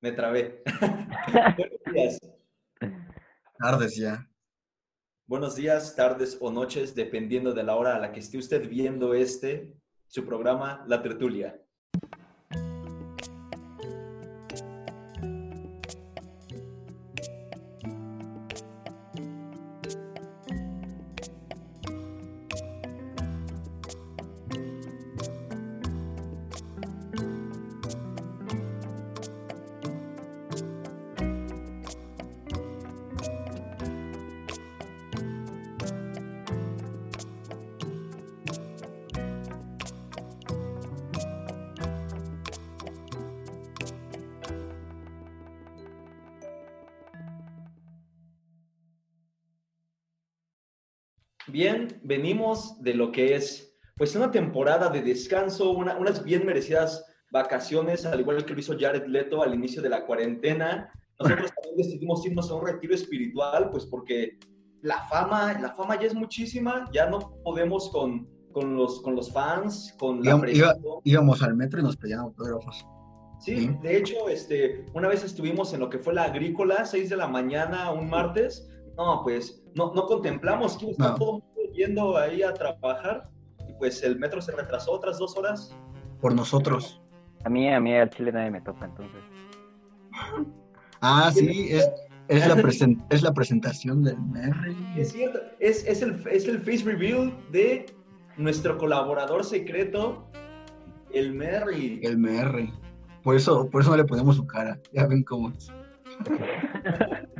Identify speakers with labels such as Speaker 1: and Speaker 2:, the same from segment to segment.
Speaker 1: Me trabé. Buenos días.
Speaker 2: Tardes ya.
Speaker 1: Buenos días, tardes o noches, dependiendo de la hora a la que esté usted viendo este, su programa La Tertulia. Venimos de lo que es pues una temporada de descanso, una- unas bien merecidas vacaciones, al igual que lo hizo Jared Leto al inicio de la cuarentena. Nosotros también decidimos irnos a un retiro espiritual, pues porque la fama, la fama ya es muchísima, ya no podemos con, con, los, con los fans, con la
Speaker 2: iba- íbamos al metro y nos pedían autógrafos.
Speaker 1: Sí,
Speaker 2: Sí.
Speaker 1: de hecho, este, una vez estuvimos en lo que fue la agrícola, 6 de la mañana, un martes. No, pues no, no contemplamos que iba a estar
Speaker 2: No.
Speaker 1: todo yendo ahí a trabajar. Y pues el metro se retrasó otras dos horas.
Speaker 2: Por nosotros.
Speaker 3: A mí, a mí al chile nadie me toca, entonces.
Speaker 2: Ah, sí, es, es, la, presen- es la presentación del Merry.
Speaker 1: Es cierto, es, es, el, es el face reveal de nuestro colaborador secreto, el Merry.
Speaker 2: El Merry. Por eso, por eso no le ponemos su cara. Ya ven cómo es.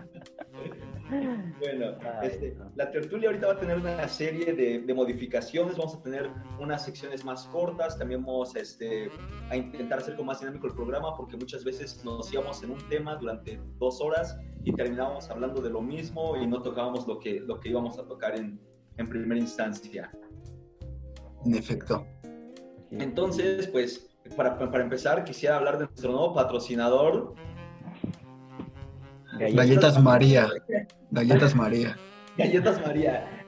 Speaker 1: Bueno,
Speaker 3: Ay,
Speaker 1: este,
Speaker 3: no.
Speaker 1: la tertulia ahorita va a tener una serie de, de modificaciones, vamos a tener unas secciones más cortas, también vamos este, a intentar hacer como más dinámico el programa, porque muchas veces nos íbamos en un tema durante dos horas y terminábamos hablando de lo mismo y no tocábamos lo que, lo que íbamos a tocar en, en primera instancia.
Speaker 2: En efecto.
Speaker 1: Entonces, pues, para, para empezar, quisiera hablar de nuestro nuevo patrocinador,
Speaker 3: Galletas.
Speaker 2: Galletas María. Galletas María.
Speaker 1: Galletas María.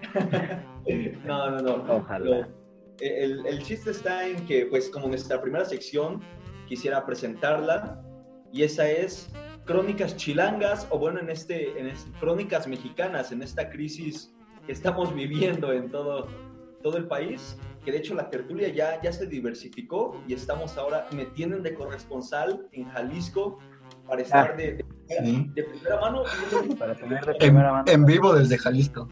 Speaker 1: no, no, no.
Speaker 3: Ojalá.
Speaker 1: Lo- el, el chiste está en que, pues, como nuestra primera sección, quisiera presentarla. Y esa es Crónicas Chilangas, o bueno, en este, en este- Crónicas Mexicanas, en esta crisis que estamos viviendo en todo, todo el país. Que de hecho la tertulia ya, ya se diversificó y estamos ahora, me tienen de corresponsal en Jalisco para estar
Speaker 3: Ah.
Speaker 1: de, de-
Speaker 2: Sí.
Speaker 1: de primera mano
Speaker 3: Para tener de
Speaker 2: En,
Speaker 3: primera mano.
Speaker 2: en vivo desde Jalisco.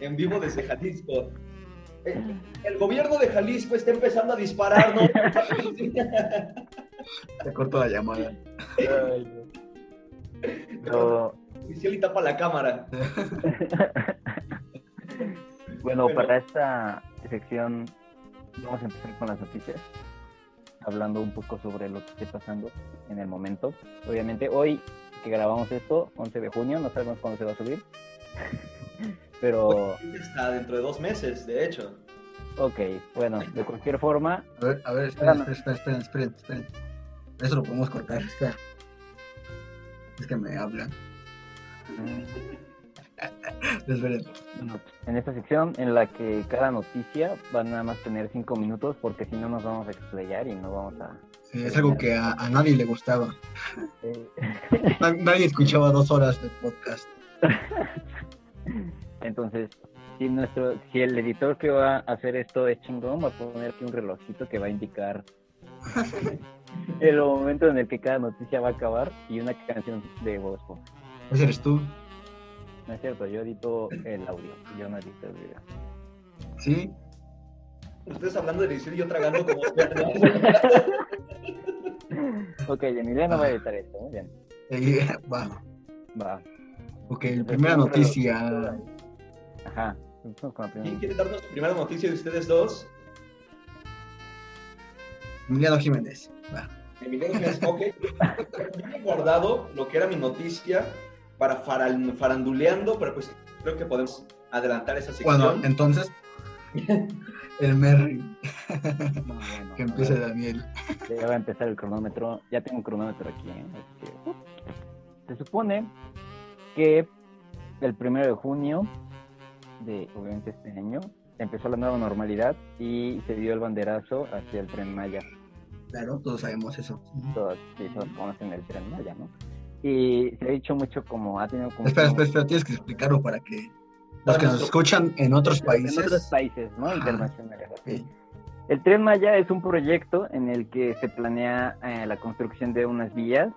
Speaker 1: en vivo desde Jalisco. Eh, El gobierno de Jalisco está empezando a disparar, ¿no?
Speaker 2: Te corto la llamada.
Speaker 3: Ay, no. No,
Speaker 1: Oficial y tapa la cámara.
Speaker 3: bueno,
Speaker 1: Bueno.
Speaker 3: para esta sección vamos a empezar con las noticias, hablando un poco sobre lo que esté pasando en el momento. Obviamente hoy que grabamos esto, 11 de junio, no sabemos cuándo se va a subir, pero
Speaker 1: Hasta dentro de dos meses, de hecho.
Speaker 3: ok, bueno, de cualquier forma,
Speaker 2: A ver, a ver, esperen, esperen, esperen, esperen, esperen. Eso lo podemos cortar, espera. Es que me hablan. Esperen.
Speaker 3: Bueno, en esta sección en la que cada noticia va nada más tener cinco minutos porque si no nos vamos a explayar y no vamos a...
Speaker 2: Sí, es algo que a, a nadie le gustaba.
Speaker 3: eh,
Speaker 2: Na- Nadie escuchaba dos horas de podcast.
Speaker 3: Entonces, si nuestro, si el editor que va a hacer esto es chingón, va a poner aquí un relojito que va a indicar el momento en el que cada noticia va a acabar y una canción de voz.
Speaker 2: Eres tú.
Speaker 3: No es cierto, yo edito el audio, yo no edito el video.
Speaker 2: Sí.
Speaker 1: Ustedes hablando de edición y yo tragando como...
Speaker 3: Ok, Emiliano va a editar esto, muy bien.
Speaker 2: Eh, va.
Speaker 3: Va.
Speaker 2: Ok, primera noticia.
Speaker 3: Ajá.
Speaker 1: ¿Quién quiere darnos primera noticia de ustedes dos?
Speaker 2: Emiliano Jiménez. Va.
Speaker 1: Emiliano Jiménez, ok. Yo he guardado lo que era mi noticia para faral- faranduleando, pero pues creo que podemos adelantar esa sección.
Speaker 2: Bueno, entonces. El Merry.
Speaker 3: No,
Speaker 2: Que empiece. Daniel.
Speaker 3: Ya va a empezar el cronómetro. Ya tengo un cronómetro aquí. ¿eh? Este, se supone que el primero de junio de, obviamente, este año, empezó la nueva normalidad y se dio el banderazo hacia el Tren Maya.
Speaker 2: Claro, todos sabemos eso.
Speaker 3: Todos, sí, todos conocen el tren Maya, ¿no? Y se ha dicho mucho como ha tenido como...
Speaker 2: Espera, espera, espera, tienes que explicarlo para que los que nos escuchan en otros países.
Speaker 3: En otros países, ¿no?
Speaker 2: Ajá.
Speaker 3: Internacionales. sí.
Speaker 2: Sí.
Speaker 3: El Tren Maya es un proyecto en el que se planea eh, la construcción de unas vías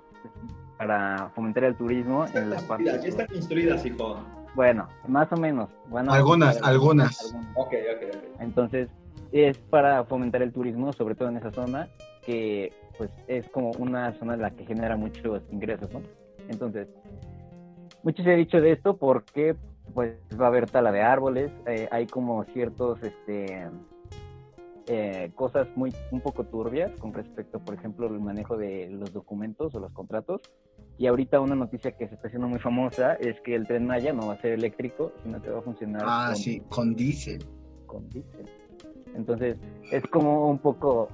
Speaker 3: para fomentar el turismo en la parte...
Speaker 1: Ya están construidas, hijo.
Speaker 3: Bueno, más o menos. Bueno,
Speaker 2: Algunas, algunas.
Speaker 1: Ok, ok, ok.
Speaker 3: Entonces, es para fomentar el turismo, sobre todo en esa zona, que pues es como una zona en la que genera muchos ingresos, ¿no? Entonces, mucho se ha dicho de esto porque pues va a haber tala de árboles, eh, hay como ciertos, este, eh, cosas muy un poco turbias con respecto, por ejemplo, al manejo de los documentos o los contratos. Y ahorita una noticia que se está haciendo muy famosa es que el tren Maya no va a ser eléctrico, sino que va a funcionar
Speaker 2: Ah,
Speaker 3: con,
Speaker 2: sí, con diésel.
Speaker 3: con diésel. Entonces, es como un poco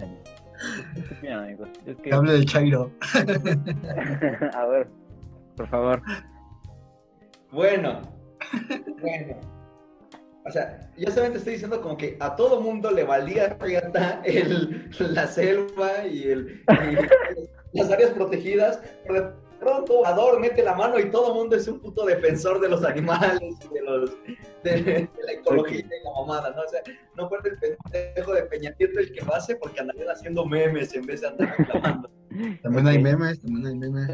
Speaker 3: extraño. ¿Qué opinan, amigos? Es que,
Speaker 2: del Chairo.
Speaker 3: a ver, por favor.
Speaker 1: Bueno, bueno. O sea, yo solamente estoy diciendo como que a todo mundo le valía riata el, la selva y, el, y las áreas protegidas, pero pronto Ador mete la mano y todo mundo es un puto defensor de los animales, de, los, de, de la ecología y la mamada, ¿no? O sea, no fue el pendejo de Peña Nieto el que lo hace porque andarían haciendo memes en vez de andar reclamando.
Speaker 2: También hay
Speaker 3: Ok.
Speaker 2: memes, también hay memes.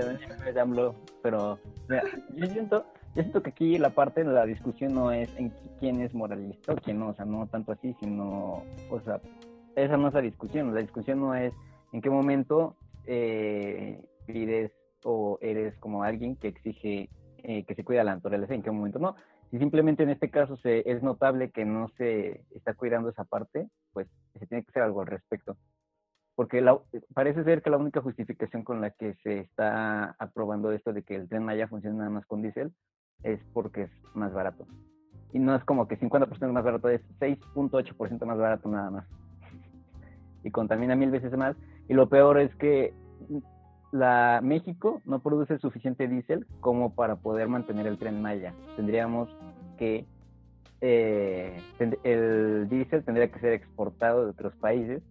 Speaker 3: de AMLO, pero mira, yo siento, yo siento que aquí la parte de la discusión no es en quién es moralista o quién no, o sea, no tanto así, sino, o sea, esa no es la discusión, la discusión no es en qué momento eh, pides o eres como alguien que exige eh, que se cuida la naturaleza, en qué momento no. Si simplemente en este caso se, es notable que no se está cuidando esa parte, pues se tiene que hacer algo al respecto porque la- parece ser que la única justificación con la que se está aprobando esto de que el tren Maya funcione nada más con diésel es porque es más barato. Y no es como que 50% más barato, es 6.8% más barato nada más. Y contamina mil veces más. Y lo peor es que la México no produce suficiente diésel como para poder mantener el tren Maya. Tendríamos que eh, el diésel tendría que ser exportado de otros países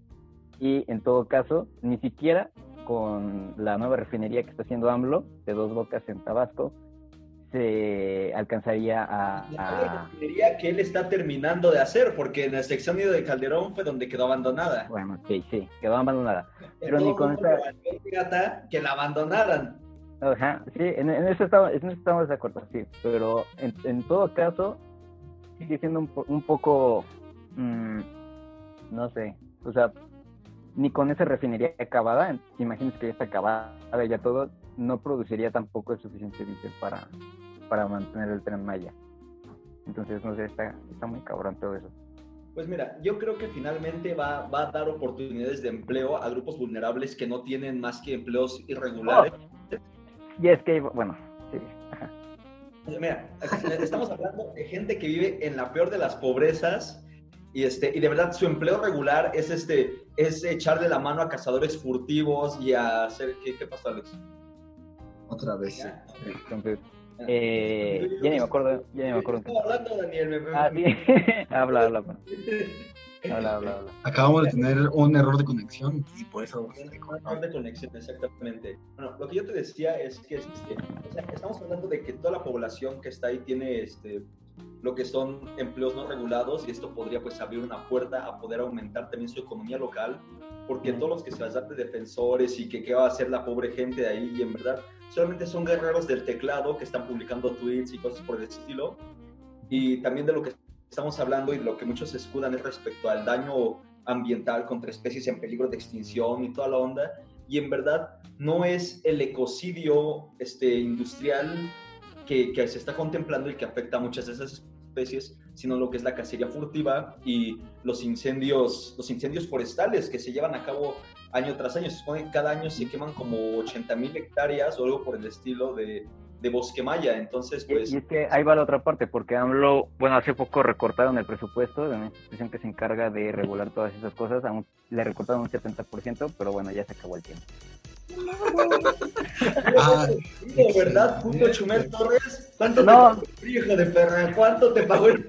Speaker 3: y en todo caso, ni siquiera con la nueva refinería que está haciendo AMLO de dos bocas en Tabasco, se alcanzaría a...
Speaker 1: La
Speaker 3: a-
Speaker 1: refinería que él está terminando de hacer, porque en la sección de Calderón fue donde quedó abandonada.
Speaker 3: bueno, sí, sí, quedó abandonada. Pero ni con
Speaker 1: pirata que la abandonaran.
Speaker 3: Ajá, sí, en, en eso estamos, en eso estamos de acuerdo, sí, pero en, en todo caso sigue siendo un, un poco, mm, no sé, o sea, ni con esa refinería acabada, imagínense que ya está acabada y ya todo, no produciría tampoco el suficiente diésel para, para mantener el tren Maya. Entonces, no sé, está, está muy cabrón todo eso.
Speaker 1: Pues mira, yo creo que finalmente va, va a dar oportunidades de empleo a grupos vulnerables que no tienen más que empleos irregulares.
Speaker 3: Y es que, bueno, sí, ajá.
Speaker 1: Mira, estamos hablando de gente que vive en la peor de las pobrezas y, este, y de verdad su empleo regular es, este, es echarle la mano a cazadores furtivos y a hacer... ¿Qué, qué pasó, Alex?
Speaker 2: Otra vez.
Speaker 1: Ya.
Speaker 3: entonces, eh, ya ni me acuerdo, ya ni me acuerdo.
Speaker 1: Estaba hablando, Daniel. me-
Speaker 3: Ah, sí, habla, habla, habla, habla, habla.
Speaker 2: Acabamos de tener un error de conexión y por eso.
Speaker 1: Error de conexión, exactamente. Bueno, lo que yo te decía es que este, o sea, estamos hablando de que toda la población que está ahí tiene este, lo que son empleos no regulados y esto podría pues abrir una puerta a poder aumentar también su economía local, porque
Speaker 3: Mm.
Speaker 1: todos los que se las dan de defensores y que qué va a hacer la pobre gente de ahí y en verdad solamente son guerreros del teclado que están publicando tweets y cosas por el estilo. Y también de lo que estamos hablando y de lo que muchos escudan es respecto al daño ambiental contra especies en peligro de extinción y toda la onda. Y en verdad no es el ecocidio este, industrial que, que se está contemplando y que afecta a muchas de esas especies, sino lo que es la cacería furtiva y los incendios, los incendios forestales que se llevan a cabo año tras año. Se supone que cada año se queman como 80 mil hectáreas o algo por el estilo de, de bosque maya. Entonces, pues...
Speaker 3: y es que ahí va la otra parte, porque AMLO, bueno, hace poco recortaron el presupuesto de una institución que se encarga de regular todas esas cosas, aún le recortaron un 70%, pero bueno, ya se acabó el tiempo.
Speaker 2: Ah,
Speaker 1: ¿verdad, puto Chumel Torres? ¿Cuánto
Speaker 3: No.
Speaker 1: te pagó hijo de perra? ¿Cuánto te pagó el?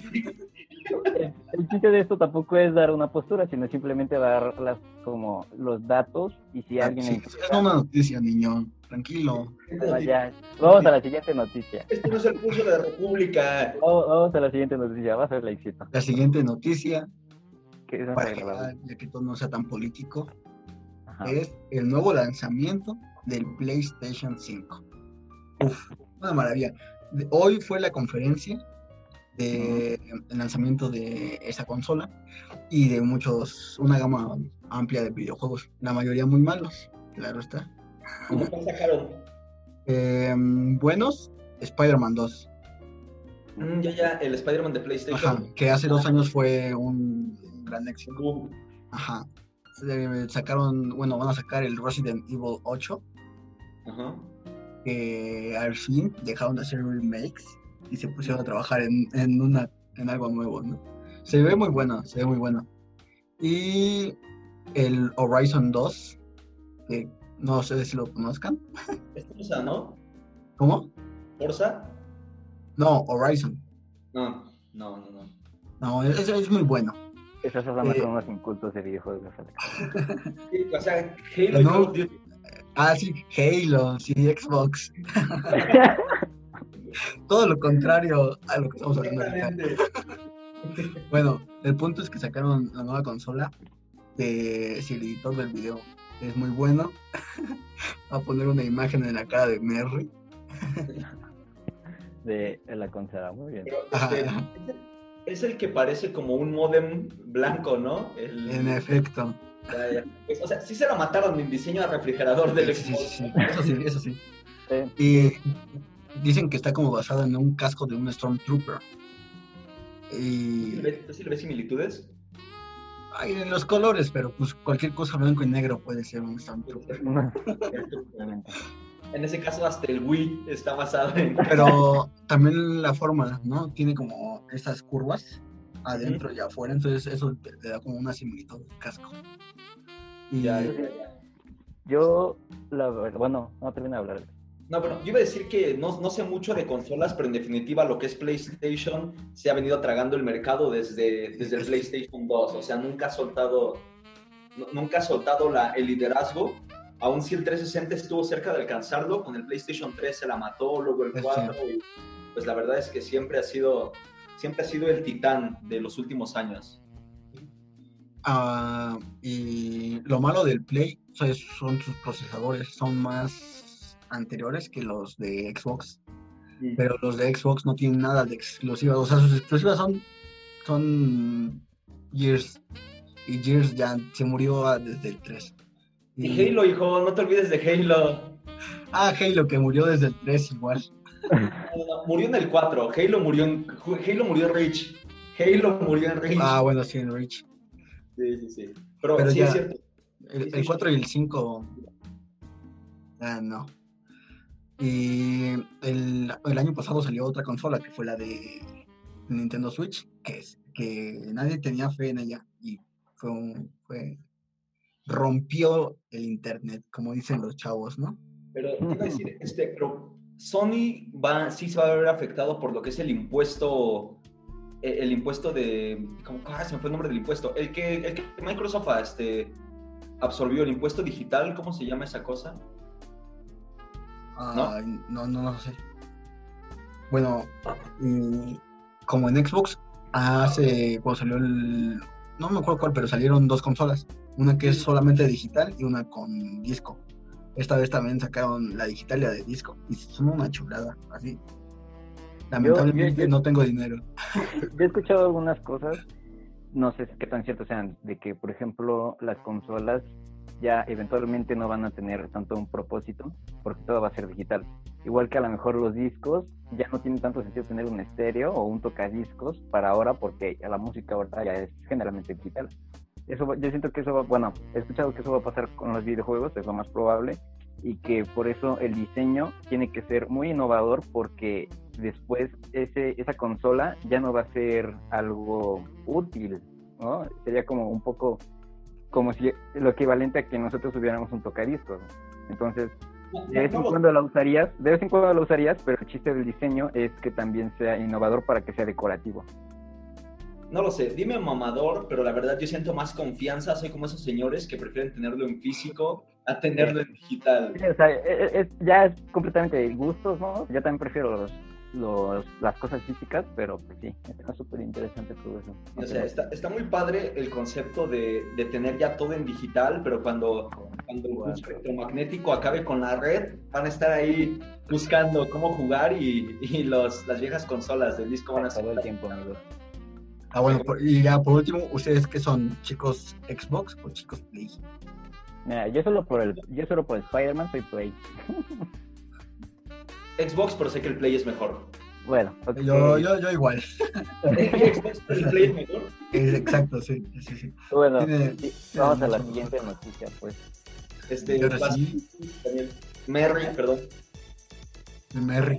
Speaker 3: El, chiste de esto tampoco es dar una postura, sino simplemente dar las, como los datos y si
Speaker 2: Ah,
Speaker 3: alguien...
Speaker 2: sí, es una noticia, niño. Tranquilo.
Speaker 3: Vamos a la siguiente noticia.
Speaker 1: Este no es el curso de la República.
Speaker 3: Vamos, vamos a la siguiente noticia. Va a ser la éxito.
Speaker 2: La siguiente noticia,
Speaker 3: Que
Speaker 2: para ya, ya que todo no sea tan político,
Speaker 3: Ajá.
Speaker 2: es el nuevo lanzamiento del PlayStation 5. Uf, una maravilla. Hoy fue la conferencia de lanzamiento de esa consola y de muchos, una gama amplia de videojuegos, la mayoría muy malos, claro está.
Speaker 1: ¿Cuál sacaron?
Speaker 2: Eh, buenos, Spider-Man 2,
Speaker 1: Mm, ya, ya, el Spider-Man de
Speaker 2: ajá,
Speaker 1: PlayStation.
Speaker 2: que hace dos años fue un gran éxito. Ajá. Sacaron, bueno, van a sacar el Resident Evil 8,
Speaker 1: Ajá.
Speaker 2: que al fin dejaron de hacer remakes y se pusieron a trabajar en, en una en algo nuevo, ¿no? Se ve muy bueno, se ve muy bueno. Y el Horizon 2, que no sé si lo conozcan.
Speaker 1: ¿Es Forza, no?
Speaker 2: ¿Cómo?
Speaker 1: ¿Forza?
Speaker 2: No, Horizon.
Speaker 1: No, no, no, no.
Speaker 2: No, es, es muy bueno.
Speaker 3: Esas son
Speaker 2: Eh,
Speaker 3: son unos incultos de videojuegos.
Speaker 1: Sí, o sea, Halo
Speaker 2: No. Ah, sí, Halo, sí, Xbox. Todo lo contrario a lo que estamos hablando ahorita. Bueno, el punto es que sacaron la nueva consola de si el editor del video es muy bueno. Va a poner una imagen en la cara de Merry.
Speaker 3: de, de la consola. Muy bien.
Speaker 1: Pero, este,
Speaker 2: ajá.
Speaker 1: Es el que parece como un modem blanco, ¿no? El-
Speaker 2: En efecto.
Speaker 1: o sea, sí se la mataron en diseño de refrigerador del
Speaker 2: Sí, sí,
Speaker 1: Xbox.
Speaker 2: sí, sí. Eso sí, eso sí.
Speaker 3: Sí.
Speaker 2: Y dicen que está como basado en un casco de un Stormtrooper.
Speaker 1: ¿Sí
Speaker 2: Y
Speaker 1: sí le ves similitudes?
Speaker 2: hay en los colores, pero pues cualquier cosa blanco y negro puede ser un Stormtrooper.
Speaker 1: En ese caso, hasta el Wii está basado en.
Speaker 2: Pero también la forma, ¿no? Tiene como esas curvas adentro y afuera, entonces eso te- le da como una similitud al casco. Y
Speaker 1: Ya.
Speaker 3: Yo, la verdad, bueno, no termino de hablar.
Speaker 1: No, bueno, yo iba a decir que no, no sé mucho de consolas, pero en definitiva lo que es PlayStation se ha venido tragando el mercado desde, desde el PlayStation 2. O sea, nunca ha soltado, nu- nunca ha soltado la, el liderazgo. Aún si el 360 estuvo cerca de alcanzarlo, con el PlayStation 3 se la mató, luego el
Speaker 2: Es
Speaker 1: 4. y, pues la verdad es que siempre ha sido, siempre ha sido el titán de los últimos años.
Speaker 2: Ah, y lo malo del Play o sea, es- son sus procesadores, son más anteriores que los de Xbox, pero los de Xbox no tienen nada de exclusivas, o sea, sus exclusivas son, son Gears, y Gears ya se murió ah, desde el 3.
Speaker 1: Y Halo, hijo, no te olvides de Halo.
Speaker 2: Ah, Halo, que murió desde el 3 igual.
Speaker 1: Murió en el 4. Halo murió en, Halo murió en Reach. Halo murió en Reach.
Speaker 2: Ah, bueno, sí, en Reach.
Speaker 1: Sí, sí, sí. Pero,
Speaker 2: Pero
Speaker 1: sí
Speaker 2: ya-
Speaker 1: es cierto.
Speaker 2: El,
Speaker 1: Sí,
Speaker 2: el
Speaker 1: sí,
Speaker 2: 4 y el 5. Ah, no. Y el, el año pasado salió otra consola que fue la de Nintendo Switch, que, es, que nadie tenía fe en ella. Y fue un. Fue, rompió el internet, como dicen los chavos, ¿no?
Speaker 1: Pero a decir, este, pero Sony va, sí se va a ver afectado por lo que es el impuesto. El, el impuesto de. ¿cómo, ah, se me fue el nombre del impuesto. El que, el que Microsoft este, absorbió, el impuesto digital, ¿cómo se llama esa cosa?
Speaker 2: No, no, no sé. Bueno, como en Xbox, hace cuando salió el. No me acuerdo cuál, pero salieron dos consolas. Una que es solamente digital y una con disco. Esta vez también sacaron la digital y la de disco. Y son una chulada, así. Lamentablemente
Speaker 3: yo-
Speaker 2: no tengo dinero.
Speaker 3: Yo he escuchado algunas cosas, no sé qué tan cierto sean, de que, por ejemplo, las consolas ya eventualmente no van a tener tanto un propósito, porque todo va a ser digital. Igual que a lo mejor los discos ya no tienen tanto sentido tener un estéreo o un tocadiscos para ahora, porque la música ahora ya es generalmente digital. Eso, yo siento que eso va, bueno, he escuchado que eso va a pasar con los videojuegos, es lo más probable, y que por eso el diseño tiene que ser muy innovador porque después ese, esa consola ya no va a ser algo útil, ¿no? Sería como un poco como si lo equivalente a que nosotros tuviéramos un tocadiscos. Entonces, de vez en cuando la usarías, de vez en cuando la usarías, pero el chiste del diseño es que también sea innovador para que sea decorativo.
Speaker 1: No lo sé, dime mamador, pero la verdad yo siento más confianza, soy como esos señores que prefieren tenerlo en físico a tenerlo en digital.
Speaker 3: Sí, o sea, e- e- es- ya es completamente de gustos, ¿no? Yo también prefiero los, los- las cosas físicas, pero pues sí, está súper interesante todo eso.
Speaker 1: O sea, está, está muy padre el concepto de, de tener ya todo en digital, pero cuando, cuando el pulso electromagnético acabe con la red, van a estar ahí buscando cómo jugar y, y los, las viejas consolas del disco van a
Speaker 3: todo el tiempo, amigos.
Speaker 2: Ah, bueno, por- y ya por último, ¿ustedes qué son? ¿Chicos Xbox o chicos Play?
Speaker 3: Mira, yo solo por el, yo solo por Spider-Man soy Play.
Speaker 1: Xbox, pero sé que el Play es mejor.
Speaker 3: Bueno.
Speaker 2: Yo, yo, yo igual.
Speaker 1: Xbox, pero el Play es mejor.
Speaker 2: Exacto, sí, sí, sí.
Speaker 3: Bueno,
Speaker 2: Tiene-
Speaker 3: vamos a la siguiente noticia, pues.
Speaker 1: Este,
Speaker 2: sí,
Speaker 1: también. Merry, perdón,
Speaker 2: Merry.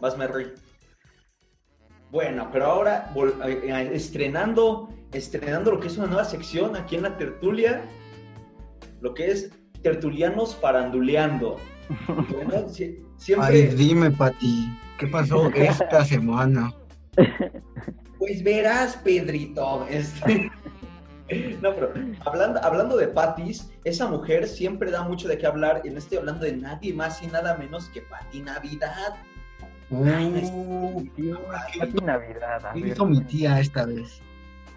Speaker 1: más Merry. Bueno, pero ahora eh, eh, estrenando, estrenando lo que es una nueva sección aquí en la tertulia, lo que es tertulianos faranduleando. Bueno, siempre,
Speaker 2: Ay, dime, Pati, ¿qué pasó esta semana?
Speaker 1: pues verás, Pedrito. este- No, pero hablando, hablando de Patis, esa mujer siempre da mucho de qué hablar. Y no estoy hablando de nadie más y nada menos que Pati Navidad.
Speaker 2: Uh,
Speaker 3: Navidad.
Speaker 2: ¿Qué hizo mi tía esta vez?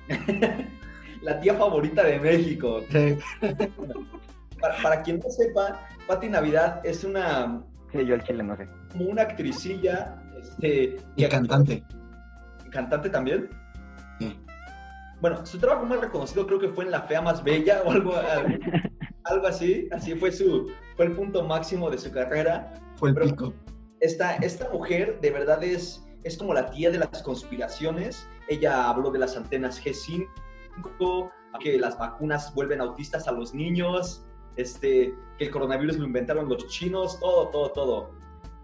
Speaker 1: La tía favorita de México.
Speaker 2: Sí.
Speaker 1: Para, para quien no sepa, Pati Navidad es una,
Speaker 3: Sí, yo el chile no sé.
Speaker 1: como una actricilla este,
Speaker 2: Y
Speaker 1: que-
Speaker 2: cantante.
Speaker 1: ¿Cantante también?
Speaker 2: Sí.
Speaker 1: Bueno, su trabajo más reconocido creo que fue en La Fea Más Bella o algo, algo, algo así. Así fue, su, fue el punto máximo de su carrera.
Speaker 2: Fue el
Speaker 1: Pero-
Speaker 2: pico.
Speaker 1: Esta, esta mujer de verdad es, es como la tía de las conspiraciones. Ella habló de las antenas G5, que las vacunas vuelven autistas a los niños, este, que el coronavirus lo inventaron los chinos, todo, todo, todo.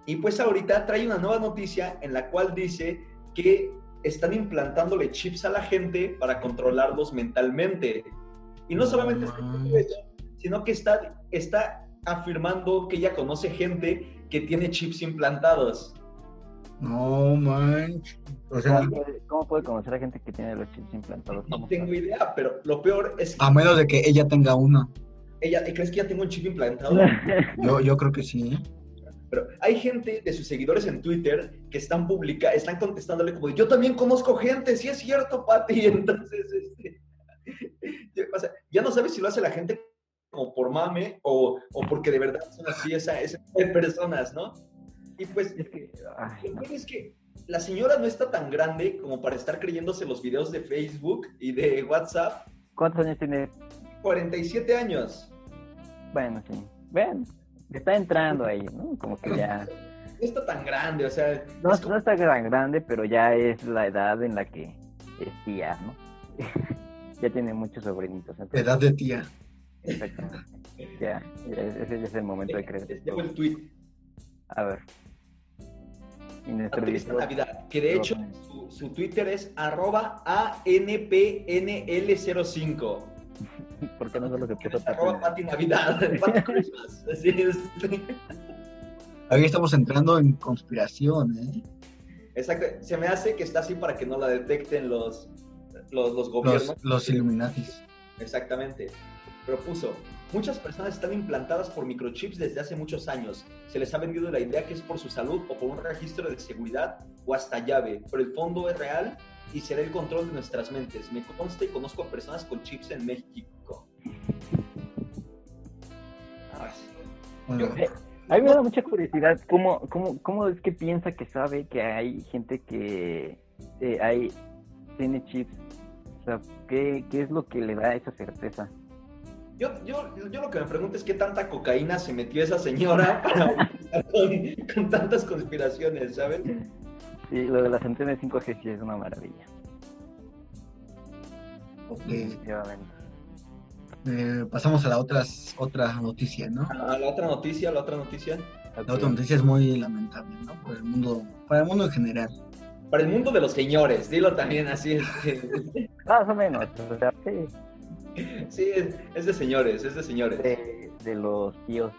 Speaker 1: Y pues ahorita trae una nueva noticia en la cual dice que están implantándole chips a la gente para controlarlos mentalmente. Y no solamente eso, sino que está, está afirmando que ella conoce gente que tiene chips implantados.
Speaker 2: No manches. O sea,
Speaker 3: ¿Cómo puede, cómo puede conocer a gente que tiene los chips implantados?
Speaker 1: No
Speaker 3: ¿Cómo
Speaker 1: tengo
Speaker 3: sabe?
Speaker 1: idea, pero lo peor es que
Speaker 2: a menos de que ella tenga uno.
Speaker 1: ella, ¿crees que ya tengo un chip implantado?
Speaker 2: Yo, yo creo que sí.
Speaker 1: Pero hay gente de sus seguidores en Twitter que están publica, están contestándole como, yo también conozco gente, sí es cierto, Pati. Entonces, este, o sea, ya no sabes si lo hace la gente como por mame o, o porque de verdad son así esa, tipo de personas, ¿no? Y pues,
Speaker 3: Es que, ay, no.
Speaker 1: es que la señora no está tan grande como para estar creyéndose los videos de Facebook y de WhatsApp.
Speaker 3: ¿Cuántos años tiene?
Speaker 1: 47 años.
Speaker 3: Bueno, sí. Ven, está entrando ahí, ¿no? Como que ya.
Speaker 1: No está tan grande, o sea,
Speaker 3: No,
Speaker 1: es como-
Speaker 3: no está tan grande, pero ya es la edad en la que es tía, ¿no? ya tiene muchos sobrinitos. entonces-
Speaker 2: Edad de tía.
Speaker 3: Exactamente. Ya, ya, ese ya es el momento de creer.
Speaker 1: El tweet.
Speaker 3: A ver. Y nuestro
Speaker 1: Feliz
Speaker 3: editor-
Speaker 1: Navidad, que de hecho su, su Twitter es arroba ANPNL05.
Speaker 3: ¿Por qué no solo se puso
Speaker 1: Arroba
Speaker 3: Pati?
Speaker 1: Pati Navidad, Pati Christmas. Así es.
Speaker 2: Ahí estamos entrando en conspiración, ¿eh?
Speaker 1: Exacto, se me hace que está así para que no la detecten los, los, los gobiernos.
Speaker 2: Los, los Illuminatis.
Speaker 1: Exactamente. Propuso, muchas personas están implantadas por microchips desde hace muchos años. Se les ha vendido la idea que es por su salud o por un registro de seguridad o hasta llave, pero el fondo es real y será el control de nuestras mentes. Me consta y conozco a personas con chips en México.
Speaker 3: Eh, A mí me da mucha curiosidad cómo, cómo, cómo es que piensa que sabe que hay gente que eh, hay, tiene chips. O sea, ¿qué, ¿qué es lo que le da esa certeza?
Speaker 1: Yo, yo, yo lo que me pregunto es qué tanta cocaína se metió esa señora para con, con tantas conspiraciones, ¿sabes?
Speaker 3: Sí, lo de las antenas 5G sí es una maravilla.
Speaker 2: ok.
Speaker 3: Definitivamente.
Speaker 2: Eh, pasamos a la otras, otra noticia, ¿no?
Speaker 1: A la otra noticia, la otra noticia.
Speaker 2: La otra noticia es muy lamentable, ¿no? Por el mundo, para el mundo en general.
Speaker 1: Para el mundo de los señores, dilo también así. Es,
Speaker 3: Más o menos. O sea, sí,
Speaker 1: sí, es, es de señores, es de señores.
Speaker 3: de, de los tíos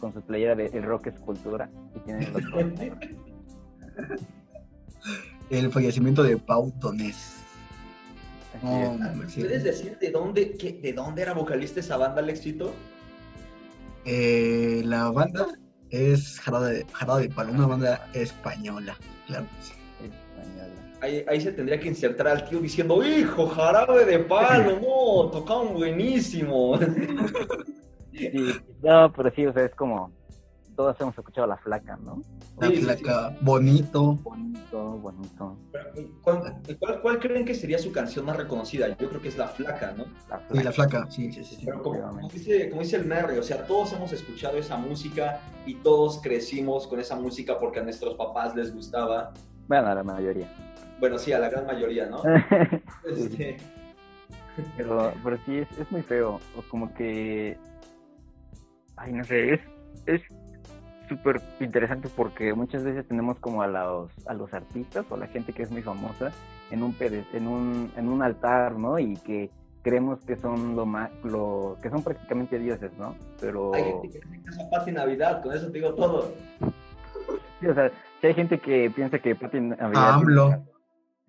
Speaker 3: con su playera de El Rock es Cultura. Y tienen los ojos negros.
Speaker 2: El fallecimiento de Pau Donés. Sí.
Speaker 1: ¿Puedes decir de dónde, qué- de dónde era vocalista esa banda, Alexito?
Speaker 2: Eh, la banda es Jarabe de Palo, una banda española, claro.
Speaker 3: Española.
Speaker 1: Ahí, ahí se tendría que insertar al tío diciendo, hijo, jarabe de palo, no, tocaban buenísimo.
Speaker 3: Sí, no, pero sí, o sea, es como, todos hemos escuchado La Flaca, ¿no?
Speaker 2: La
Speaker 1: Sí, sí,
Speaker 2: placa bonito.
Speaker 3: Bonito, bonito.
Speaker 1: ¿Cuál, cuál, cuál creen que sería su canción más reconocida? Yo creo que es La Flaca, ¿no?
Speaker 3: La
Speaker 2: Y la
Speaker 3: Flaca.
Speaker 2: flaca, sí, sí, sí. sí.
Speaker 1: Pero como, como dice, como dice el Merry, o sea, todos hemos escuchado esa música y todos crecimos con esa música porque a nuestros papás les gustaba.
Speaker 3: Bueno, a la mayoría.
Speaker 1: Bueno, sí, a la gran mayoría, ¿no? Este,
Speaker 3: pero, pero sí, es, es muy feo. O como que. Ay, no sé, es es súper interesante porque muchas veces tenemos como a los, a los artistas o a la gente que es muy famosa en un, en un, en un altar, ¿no? Y que creemos que son lo más, lo, que son prácticamente dioses, ¿no? Pero.
Speaker 1: hay gente que hace caso a Pati Navidad, con eso te digo todo.
Speaker 3: Sí, o sea, si hay gente que piensa que Pati Navidad...
Speaker 2: A AMLO.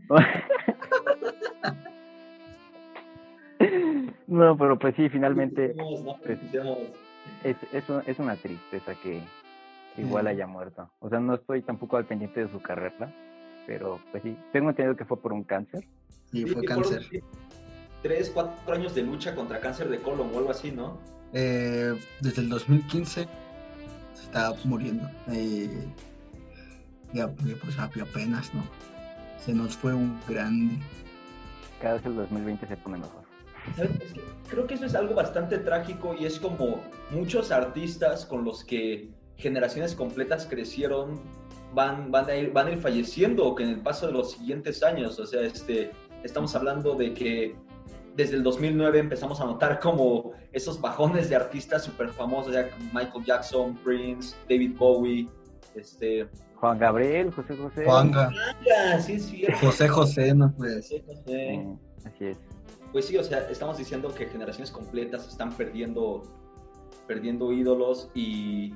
Speaker 3: No, pero pues sí, finalmente pues, es, es, un- es una tristeza que que igual haya muerto. O sea, no estoy tampoco al pendiente de su carrera, pero pues sí, tengo entendido que fue por un cáncer.
Speaker 2: Sí, fue cáncer.
Speaker 1: Tres, cuatro años de lucha contra cáncer de colon o algo así, ¿no?
Speaker 2: Eh, desde el 2015 se está muriendo. Eh, ya, pues ya apenas, ¿no? Se nos fue un grande.
Speaker 3: Cada vez el 2020 se pone mejor.
Speaker 1: ¿Sabes? Es que creo que eso es algo bastante trágico y es como muchos artistas con los que generaciones completas crecieron van, van, a, ir, van a ir falleciendo con el paso de los siguientes años. O sea, este, estamos hablando de que desde el 2009 empezamos a notar como esos bajones de artistas súper famosos, ya como Michael Jackson, Prince, David Bowie, este...
Speaker 3: Juan Gabriel, José José.
Speaker 2: Juanga,
Speaker 1: Ah, sí, sí.
Speaker 2: José José, no pues.
Speaker 1: Sí, no sé.
Speaker 3: Eh, así es.
Speaker 1: Pues sí, o sea, estamos diciendo que generaciones completas están perdiendo, perdiendo ídolos y,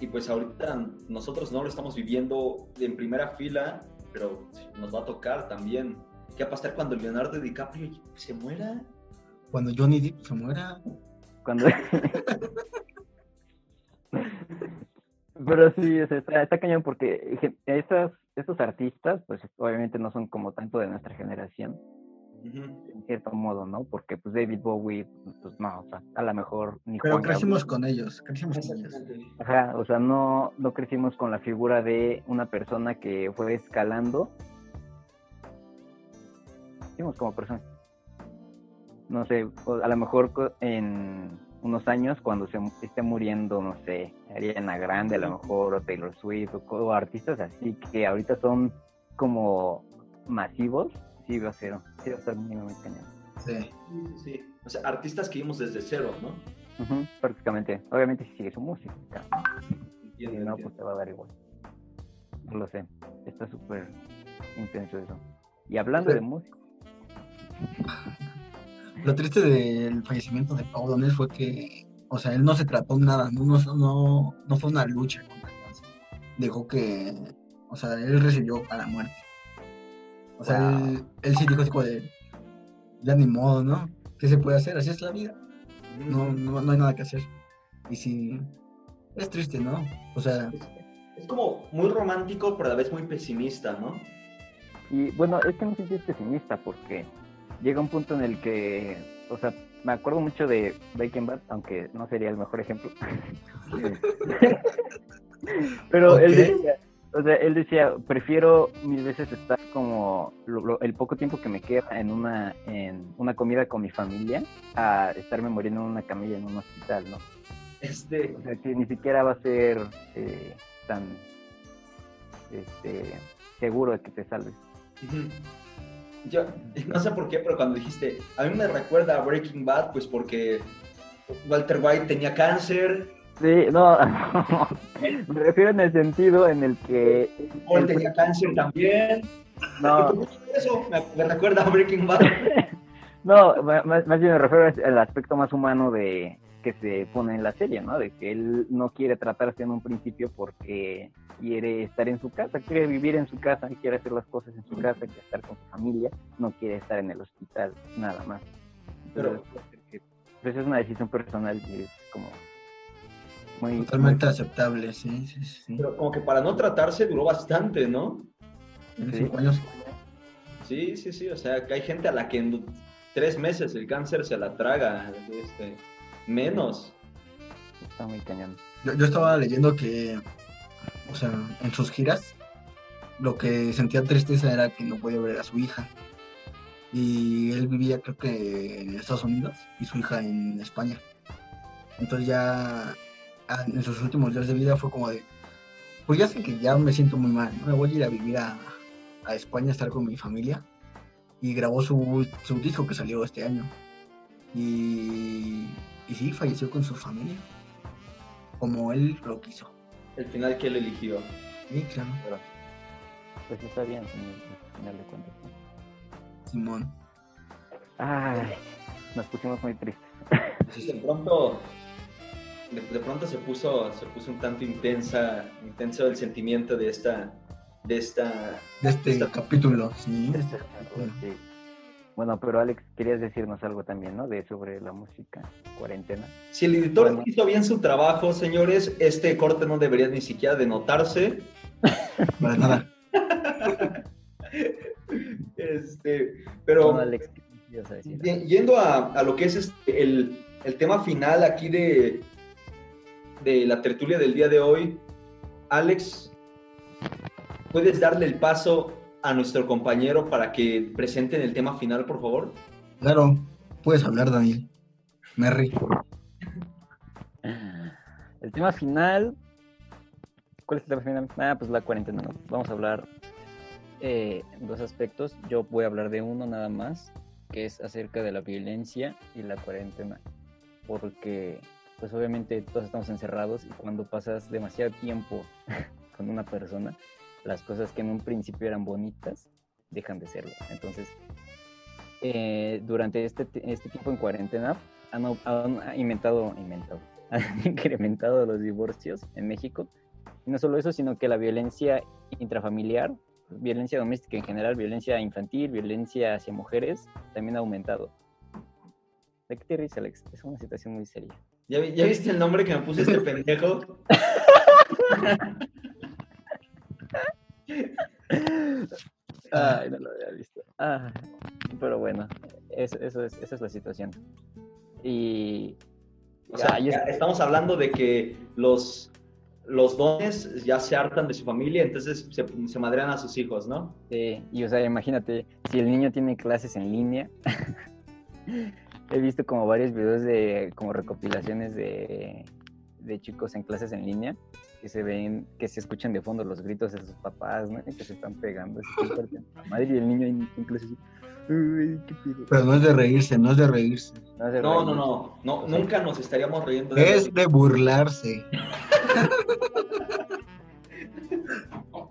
Speaker 1: y pues ahorita nosotros no lo estamos viviendo en primera fila, pero nos va a tocar también. ¿Qué va a pasar cuando Leonardo DiCaprio se muera?
Speaker 2: Cuando Johnny Depp se muera,
Speaker 3: Cuando... Pero sí, está, está cañón porque esas, esos artistas, pues obviamente no son como tanto de nuestra generación, en cierto modo, ¿no? Porque pues David Bowie, pues no, o sea, a lo mejor ni
Speaker 2: pero
Speaker 3: Juan
Speaker 2: crecimos
Speaker 3: Gabriel.
Speaker 2: con ellos, crecimos con ellos.
Speaker 3: Ajá, o sea, no, no crecimos con la figura de una persona que fue escalando. Crecimos como persona. No sé, a lo mejor co- en unos años cuando se esté muriendo, no sé, Ariana Grande a lo mejor, o Taylor Swift, o, artistas así que ahorita son como masivos, sí va a ser, sí va a ser muy, muy cañón.
Speaker 2: Sí.
Speaker 1: Sí. O sea, artistas que vimos desde cero, ¿no?
Speaker 3: Prácticamente. Obviamente si sigue su música. Si
Speaker 1: Entiendo,
Speaker 3: no,
Speaker 1: entiendo.
Speaker 3: pues te va a dar igual. No lo sé. Está súper intenso eso. Y hablando
Speaker 2: Sí.
Speaker 3: de música,
Speaker 2: Lo triste del fallecimiento de Pau Donés fue que, o sea, él no se trató nada, no, no, no, no fue una lucha contra el cáncer. Dejó que, o sea, él recibió a la muerte. O sea,
Speaker 3: Wow.
Speaker 2: él, él sí dijo así como de, ya ni modo, ¿no? ¿Qué se puede hacer? Así es la vida. No, no, no hay nada que hacer. Y sí, es triste, ¿no? O sea,
Speaker 1: Es como muy romántico, pero a la vez muy pesimista, ¿no?
Speaker 3: y bueno, es que no sé si es pesimista porque llega un punto en el que, o sea, me acuerdo mucho de Breaking Bad, aunque no sería el mejor ejemplo. Pero él decía, o sea, él decía, prefiero mil veces estar como lo- lo- el poco tiempo que me queda en una en una comida con mi familia a estarme muriendo en una camilla en un hospital, ¿no?
Speaker 1: Este,
Speaker 3: O sea, que ni siquiera va a ser eh, tan este, seguro de que te salves.
Speaker 1: Ujú. Yo no sé por qué, pero cuando dijiste, a mí me recuerda a Breaking Bad, pues porque Walter White tenía cáncer,
Speaker 3: Sí, no, me refiero en el sentido en el que...
Speaker 1: Paul tenía cáncer también.
Speaker 3: No,
Speaker 1: eso me, me recuerda a Breaking Bad.
Speaker 3: no, más bien me refiero al aspecto más humano de, que se pone en la serie, ¿no? De que él no quiere tratarse en un principio porque quiere estar en su casa, quiere vivir en su casa, quiere hacer las cosas en su casa, quiere estar con su familia, no quiere estar en el hospital, nada más. Pero pues es una decisión personal y es como
Speaker 2: muy... Totalmente aceptable, sí, sí, sí.
Speaker 1: Pero como que para no tratarse duró bastante, ¿no?
Speaker 2: En cinco años.
Speaker 1: Sí, sí, sí, o sea, que hay gente a la que en tres meses el cáncer se la traga, este, menos.
Speaker 3: Está muy cañón.
Speaker 2: Yo, estaba leyendo que, o sea, en sus giras, lo que sentía tristeza era que no podía ver a su hija. Y él vivía, creo que en Estados Unidos y su hija en España. Entonces ya en sus últimos días de vida fue como de, pues ya sé que ya me siento muy mal, me voy a ir a vivir a, a España a estar con mi familia y grabó su, su disco que salió este año. Y, y sí, falleció con su familia, como él lo quiso.
Speaker 1: El final que él eligió.
Speaker 2: Sí, claro.
Speaker 3: pues está bien, al final de cuentas.
Speaker 2: Simón.
Speaker 3: Ay, nos pusimos muy tristes.
Speaker 1: de pronto, de, pronto se puso, se puso un tanto intensa, intenso el sentimiento de esta, de esta...
Speaker 2: De este capítulo, sí.
Speaker 3: Bueno, pero Alex, querías decirnos algo también, ¿no? De sobre la música cuarentena.
Speaker 1: Si el editor hizo bien su trabajo, señores, este corte no debería ni siquiera de notarse.
Speaker 2: Para nada.
Speaker 1: este, pero
Speaker 3: Alex,
Speaker 1: yendo a, lo que es este, el, el tema final aquí de, de la tertulia del día de hoy, Alex, ¿Puedes darle el paso a nuestro compañero para que presenten el tema final, por favor?
Speaker 2: Claro, puedes hablar, Daniel. Merry.
Speaker 3: El tema final. ¿Cuál es el tema final? Ah, pues la cuarentena. Vamos a hablar eh, dos aspectos. Yo voy a hablar de uno nada más, que es acerca de la violencia y la cuarentena. Porque, pues obviamente todos estamos encerrados y cuando pasas demasiado tiempo con una persona, las cosas que en un principio eran bonitas dejan de serlo. Entonces, eh, durante este, este tiempo en cuarentena han, inventado, inventado, han incrementado los divorcios en México. Y no solo eso, sino que la violencia intrafamiliar, violencia doméstica en general, violencia infantil, violencia hacia mujeres, también ha aumentado. ¿De qué te ríes, Alex? Es una situación muy seria.
Speaker 1: ¿Ya, ¿Ya, viste el nombre que me puse este pendejo?
Speaker 3: Ay, no lo había visto. pero bueno, eso, eso es, esa es la situación. Y.
Speaker 1: O sea, estamos hablando de que los, los dones ya se hartan de su familia, entonces se, se madrean a sus hijos, ¿no?
Speaker 3: Sí, y o sea, imagínate, si el niño tiene clases en línea. he visto como varios videos de como recopilaciones de, de chicos en clases en línea que se ven, que se escuchan de fondo los gritos de sus papás, ¿no? que se están pegando. La madre y el niño incluso así.
Speaker 2: Pero no es de reírse, no es de reírse.
Speaker 1: No, no, no, no, nunca nos estaríamos riendo.
Speaker 2: De es de burlarse.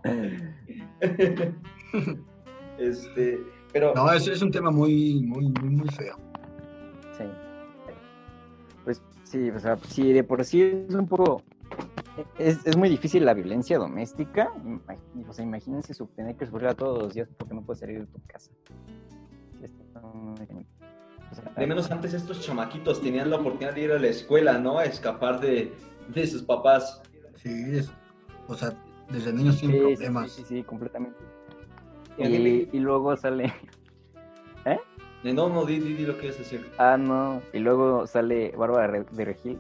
Speaker 1: este, pero...
Speaker 2: No, es, es un tema muy, muy, muy, muy feo.
Speaker 3: Sí. Pues sí, o sea, sí, de por sí es un poco es, es, muy difícil la violencia doméstica. O sea, imagínense su, tener que sufrirla todos los días porque no puedes salir de tu casa.
Speaker 1: de menos antes estos chamaquitos tenían la oportunidad de ir a la escuela, ¿no? A escapar de, de sus papás.
Speaker 2: Sí, o sea, desde niños sin problemas.
Speaker 3: Sí, sí, sí, completamente. Y, y, luego sale... ¿Eh?
Speaker 1: No, no, di, di, di lo que es decir.
Speaker 3: Ah, no. Y luego sale Bárbara de Regil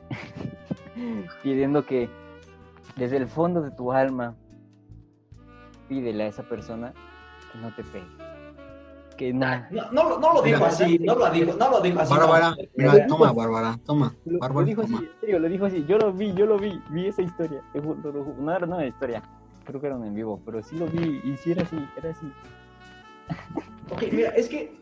Speaker 3: pidiendo que desde el fondo de tu alma pídele a esa persona que no te pegue. Que no.
Speaker 1: No, no, lo dijo así, no lo dijo, no lo dijo así.
Speaker 2: Bárbara, mira, toma, Bárbara, toma.
Speaker 3: Lo,
Speaker 2: Bárbara,
Speaker 3: dijo así, lo dijo así. Yo lo vi, yo lo vi, vi esa historia. No era una historia, creo que era un en vivo, pero sí lo vi y sí era así, era así.
Speaker 1: Ok, mira, es que.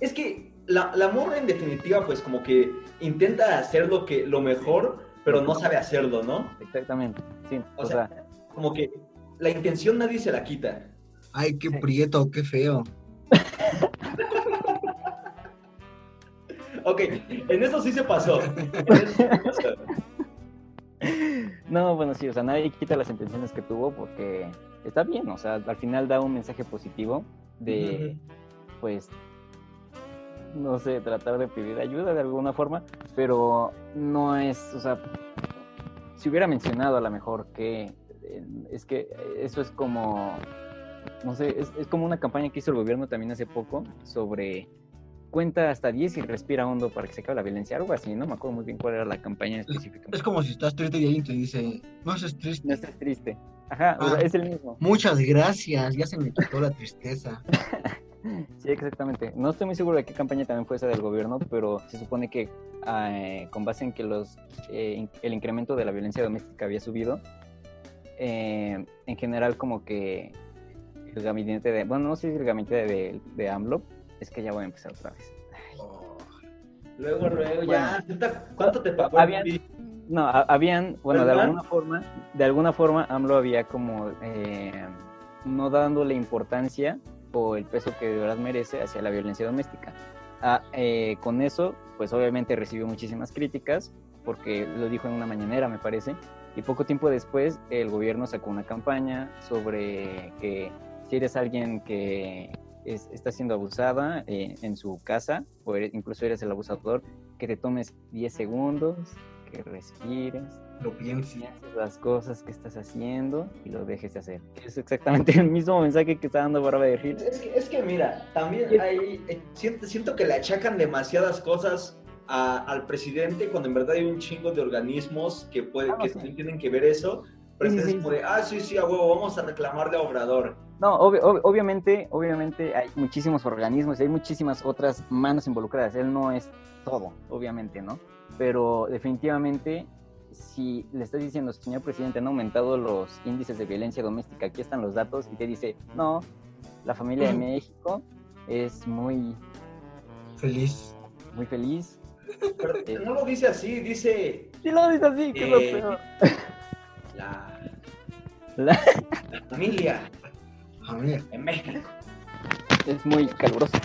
Speaker 1: Es que la, la morra en definitiva, pues como que intenta hacer lo, que, lo mejor, pero no sabe hacerlo, ¿no?
Speaker 3: Exactamente, sí.
Speaker 1: O, sea, como que la intención nadie se la quita.
Speaker 2: Ay, qué prieto, qué feo.
Speaker 1: ok, en eso sí se pasó. En eso sí se pasó.
Speaker 3: No, bueno, sí, o sea, nadie quita las intenciones que tuvo porque está bien, o sea, al final da un mensaje positivo de, pues, no sé, tratar de pedir ayuda de alguna forma, pero no es, o sea, si hubiera mencionado a lo mejor que es que eso es como, no sé, es, es como una campaña que hizo el gobierno también hace poco sobre cuenta hasta 10 y respira hondo para que se acabe la violencia, algo así, no me acuerdo muy bien cuál era la campaña específica.
Speaker 2: Es como si estás triste y alguien te dice, no estés triste.
Speaker 3: No estés triste. Ajá, o sea,
Speaker 2: Ah.
Speaker 3: es el mismo.
Speaker 2: Muchas gracias, ya se me quitó la tristeza.
Speaker 3: Sí, exactamente. No estoy muy seguro de qué campaña también fue esa del gobierno, pero se supone que eh, con base en que los eh, in- el incremento de la violencia doméstica había subido, eh, en general como que el gabinete de, bueno, no sé si el gabinete de, de AMLO, es que ya voy a empezar otra vez.
Speaker 2: Oh,
Speaker 1: Luego, luego, ya.
Speaker 3: Bueno.
Speaker 1: ¿cuánto- ¿Cuánto te pagó?
Speaker 3: Habían- No, ha- habían, bueno, de alguna forma, de alguna forma AMLO había como eh, no dándole importancia o el peso que de verdad merece hacia la violencia doméstica. Ah, eh, con eso, pues obviamente recibió muchísimas críticas, porque lo dijo en una mañanera, me parece, y poco tiempo después el gobierno sacó una campaña sobre que si eres alguien que es- está siendo abusada eh, en su casa, o eres- incluso eres el abusador, que te tomes 10 segundos, que respires,
Speaker 2: lo
Speaker 3: pienses las cosas que estás haciendo y lo dejes de hacer. Es exactamente el mismo mensaje que está dando Barba de Gil.
Speaker 1: Es que, es que mira, también hay, eh, siento, siento que le achacan demasiadas cosas a- al presidente cuando en verdad hay un chingo de organismos que, puede,
Speaker 3: Ah,
Speaker 1: que
Speaker 3: sí.
Speaker 1: también tienen que ver eso. Pero
Speaker 3: Sí,
Speaker 1: es
Speaker 3: sí,
Speaker 1: como
Speaker 3: sí.
Speaker 1: de, ah, sí, sí, a huevo, vamos a reclamarle a Obrador.
Speaker 3: No, obvi- ob- obviamente, obviamente hay muchísimos organismos y hay muchísimas otras manos involucradas. Él no es todo, obviamente, ¿no? Pero definitivamente, si le estás diciendo, señor presidente, han aumentado los índices de violencia doméstica, aquí están los datos, y te dice, no, la familia de México es muy,
Speaker 2: Feliz.
Speaker 3: muy feliz.
Speaker 1: Pero
Speaker 3: Eh.
Speaker 1: no lo dice así, dice
Speaker 3: Sí, lo dice así, que es lo
Speaker 1: Eh,
Speaker 3: peor.
Speaker 1: la,
Speaker 3: La-
Speaker 1: la familia
Speaker 2: A ver,
Speaker 1: en México
Speaker 3: es muy caluroso.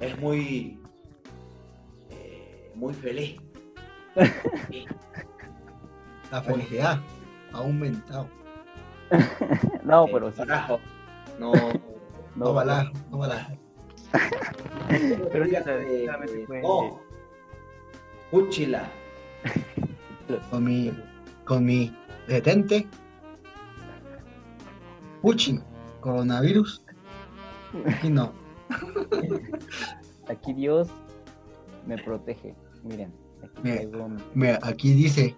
Speaker 1: es muy, eh, muy feliz.
Speaker 2: la felicidad ha aumentado.
Speaker 3: No, pero sí.
Speaker 1: carajo. No,
Speaker 2: No, bala, no bala.
Speaker 3: Pero sí, o sea,
Speaker 1: fíjate,
Speaker 3: definitivamente
Speaker 1: eh, no. Úchila.
Speaker 2: Con mi, con mi detente. Puchin, coronavirus. Aquí no.
Speaker 3: Aquí Dios me protege. Miren,
Speaker 2: Mira. aquí dice.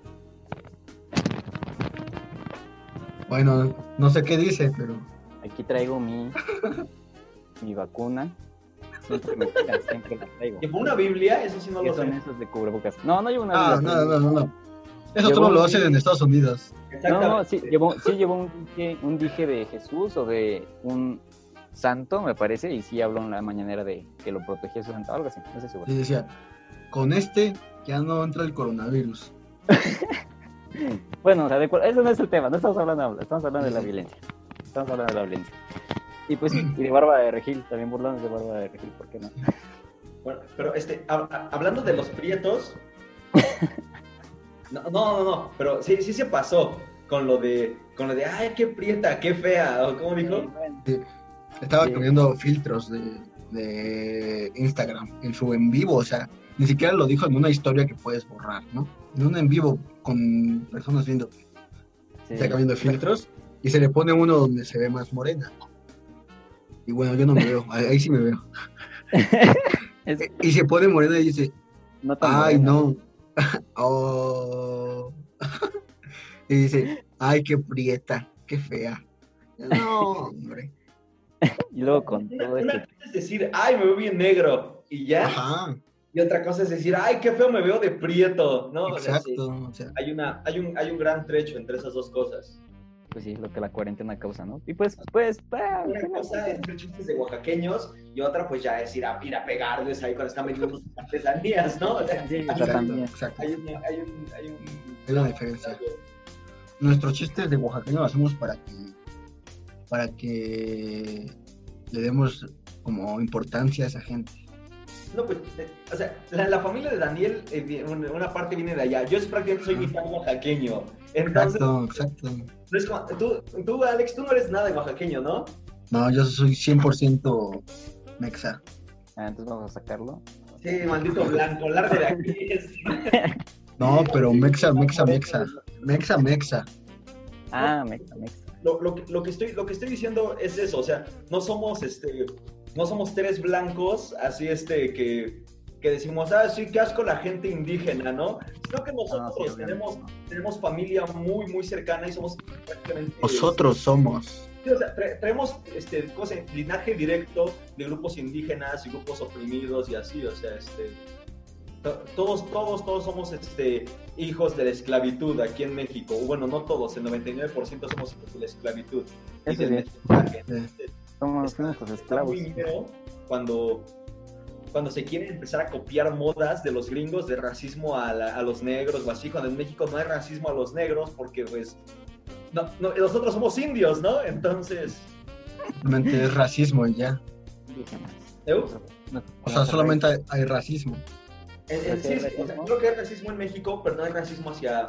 Speaker 2: Bueno, no sé qué dice, pero
Speaker 3: aquí traigo mi, mi vacuna. Siempre me mira, siempre la traigo.
Speaker 1: ¿Llevó una Biblia? Eso sí no
Speaker 3: ¿Qué
Speaker 1: lo
Speaker 3: son
Speaker 1: sé.
Speaker 3: esos de cubrebocas? No, no llevo una
Speaker 2: Ah,
Speaker 3: Biblia,
Speaker 2: no, no, no, no. Eso solo lo hacen en Estados Unidos.
Speaker 3: No, no, sí llevó, sí llevó un dije, un dije de Jesús o de un santo, me parece, y sí habló en la mañanera de que lo protegía su santo, algo así, no sé seguro.
Speaker 2: Y decía, con este ya no entra el coronavirus.
Speaker 3: Bueno, o sea, de eso no es el tema, no estamos hablando, estamos hablando de la violencia. Estamos hablando de la violencia. Y pues sí, y de Barba de Regil, también burlando de Barba de Regil, ¿por qué no?
Speaker 1: Bueno, pero este, hab- ha- hablando de los prietos. No, no, no, no, pero sí, sí se pasó con lo de, con lo de, ay, qué prieta, qué fea, o cómo dijo.
Speaker 2: Estaba
Speaker 3: Sí.
Speaker 2: cambiando filtros de, de Instagram en su en vivo, o sea, ni siquiera lo dijo en una historia que puedes borrar, ¿no? En un en vivo con personas viendo,
Speaker 3: Sí.
Speaker 2: está cambiando filtros y se le pone uno donde se ve más morena. Y bueno, yo no me veo, ahí sí me veo.
Speaker 3: Es
Speaker 2: Y se pone morena y dice,
Speaker 3: no
Speaker 2: ay,
Speaker 3: morena.
Speaker 2: no. oh. y dice, ay, qué prieta, qué fea. No, hombre.
Speaker 3: Y luego con todo
Speaker 1: cosa es decir, ay, me veo bien negro, y ya.
Speaker 2: Ajá,
Speaker 1: Y otra cosa es decir, ay, qué feo me veo de prieto, ¿no? O sea, sí,
Speaker 2: exacto. O sea,
Speaker 1: hay, una, hay, un, hay un gran trecho entre esas dos cosas.
Speaker 3: pues sí, lo que la cuarentena causa, ¿no? Y pues, pues, ah,
Speaker 1: Una cosa es hacer chistes de oaxaqueños y otra, pues ya es ir a, ir a pegarles ahí cuando están vendiendo sus artesanías, ¿no? O sea,
Speaker 3: Sí,
Speaker 2: exacto,
Speaker 1: hay, una- hay un. Hay un
Speaker 2: Es la diferencia. nuestros chistes de oaxaqueño lo hacemos para que para que le demos como importancia a esa gente
Speaker 1: No, pues, eh, o sea, la, la familia de Daniel, eh, una parte viene de allá. Yo es prácticamente soy mitad oaxaqueño. Entonces,
Speaker 2: Exacto, exacto.
Speaker 1: no es como- tú, tú, Alex, tú no eres nada de oaxaqueño, ¿no?
Speaker 2: No, yo soy 100% mexa.
Speaker 3: Ah, entonces vamos a sacarlo.
Speaker 1: Sí, maldito blanco, largo de aquí. este.
Speaker 2: No, pero mexa, mexa, mexa. Mexa, mexa.
Speaker 3: Ah, mexa, mexa.
Speaker 1: Lo, lo, que- lo que estoy, lo que estoy diciendo es eso, o sea, no somos, este, no somos tres blancos, así, este, que, que decimos, ah, sí, qué asco la gente indígena, ¿no? Sino que
Speaker 3: Ah,
Speaker 1: nosotros
Speaker 3: sí,
Speaker 1: tenemos, tenemos familia muy, muy cercana y somos prácticamente...
Speaker 2: Nosotros somos.
Speaker 1: Sí, o sea, tra- traemos este, cosa, linaje directo de grupos indígenas y grupos oprimidos y así, o sea, este, to- todos, todos, todos somos este, hijos de la esclavitud aquí en México. Bueno, no todos, el 99% somos hijos de la esclavitud. y
Speaker 3: Eso
Speaker 1: del
Speaker 3: Somos
Speaker 1: está
Speaker 3: esclavos.
Speaker 1: muy feo cuando, cuando se quiere empezar a copiar modas de los gringos de racismo a, la- a los negros o así, cuando en México no hay racismo a los negros porque pues no, no, nosotros somos indios, ¿no? Entonces...
Speaker 2: Realmente es racismo y ya.
Speaker 1: ¿eh?
Speaker 3: No-
Speaker 2: O sea, solamente hay, hay racismo.
Speaker 1: En- en- sí,
Speaker 3: ¿Hay
Speaker 1: sí, o sea, creo que hay racismo en México, pero no hay racismo hacia,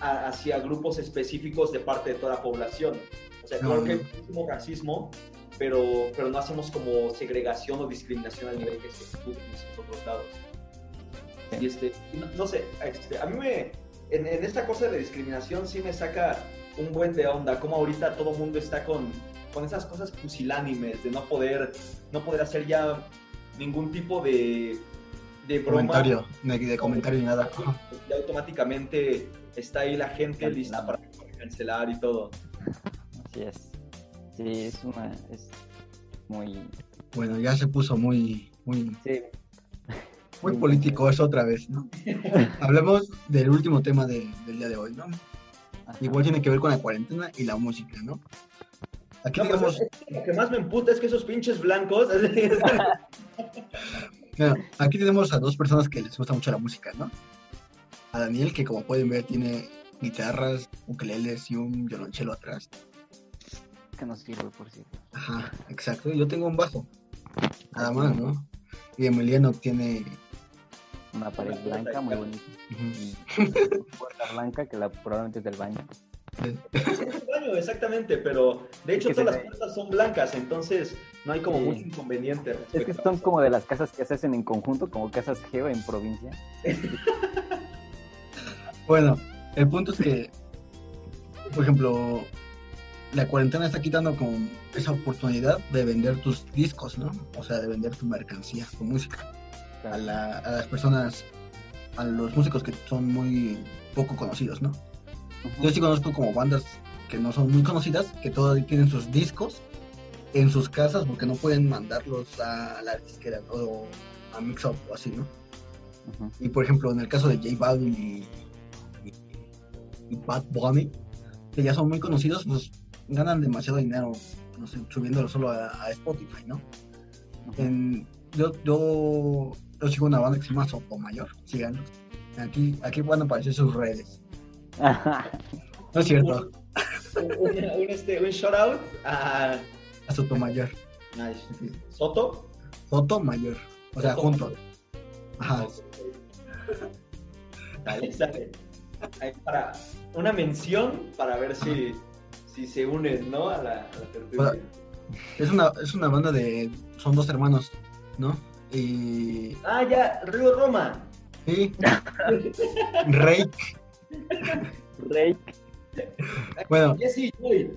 Speaker 1: a- hacia grupos específicos de parte de toda la población. O sea,
Speaker 2: No,
Speaker 1: creo que
Speaker 2: no.
Speaker 1: hay muchísimo racismo, pero, pero no hacemos como segregación o discriminación al nivel que se estudia en otros lados.
Speaker 3: Sí.
Speaker 1: Y este, no, no sé, este, a mí me, en, en esta cosa de discriminación sí me saca un buen de onda, como ahorita todo el mundo está con, con esas cosas pusilánimes de no poder, no poder hacer ya ningún tipo de, de broma.
Speaker 2: Comentario, de, de comentario ni nada.
Speaker 1: Ya automáticamente está ahí la gente lista para cancelar y todo.
Speaker 3: Así es. Sí, es una. Es muy.
Speaker 2: Bueno, ya se puso muy, muy,
Speaker 3: Sí.
Speaker 2: muy político eso otra vez, ¿no? Hablemos del último tema de- del día de hoy, ¿no?
Speaker 3: Ajá.
Speaker 2: Igual tiene que ver con la cuarentena y la música, ¿no? Aquí
Speaker 1: No, pues,
Speaker 2: digamos,
Speaker 1: es que lo que más me emputa es que esos pinches blancos.
Speaker 2: mira, aquí tenemos a dos personas que les gusta mucho la música, ¿no? A Daniel, que como pueden ver tiene guitarras, ukeleles y un violonchelo atrás.
Speaker 3: Que nos sirve, por cierto.
Speaker 2: Ajá, exacto. Yo tengo un bajo. Nada más, ¿no? Y Emiliano tiene...
Speaker 3: Una pared blanca muy bonita. una puerta blanca que la, probablemente es del baño.
Speaker 1: Es un baño, exactamente, pero de hecho
Speaker 3: Es que
Speaker 1: todas las
Speaker 3: ve.
Speaker 1: puertas son blancas, entonces no hay como
Speaker 3: Sí.
Speaker 1: mucho inconveniente.
Speaker 3: Es que son como de las casas que se hacen en conjunto, como casas geo en provincia.
Speaker 2: Bueno, el punto es que, por ejemplo, la cuarentena está quitando como esa oportunidad de vender tus discos, ¿no? O sea, de vender tu mercancía, tu música, a, la- a las personas, a los músicos que son muy poco conocidos, ¿no? Yo sí conozco como bandas que no son muy conocidas, que todavía tienen sus discos en sus casas porque no pueden mandarlos a la disquera o a Mix Up o así, ¿no? Y por ejemplo, en el caso de J Balvin y, y- y Bad Bunny, que ya son muy conocidos, pues ganan demasiado dinero, no sé, subiéndolo solo a, a Spotify, ¿no? En- yo, yo, yo sigo una banda que se llama Sotomayor, síganlos. Aquí, aquí van a aparecer sus redes. No es cierto,
Speaker 1: Un, un- un, este, un shout out a
Speaker 2: a Sotomayor.
Speaker 1: nice. Soto.
Speaker 2: Sotomayor, o sea,
Speaker 1: Soto.
Speaker 2: juntos. Ajá.
Speaker 1: Dale, sale. Ahí para una mención para ver si, si se unen, ¿no? A la, a la tertulia.
Speaker 2: Hola. Es una, es una banda de. Son dos hermanos, ¿no? Y.
Speaker 1: Ah, ya, Río Roma.
Speaker 2: Sí. Rey.
Speaker 3: Rey.
Speaker 2: Bueno,
Speaker 1: sí, güey.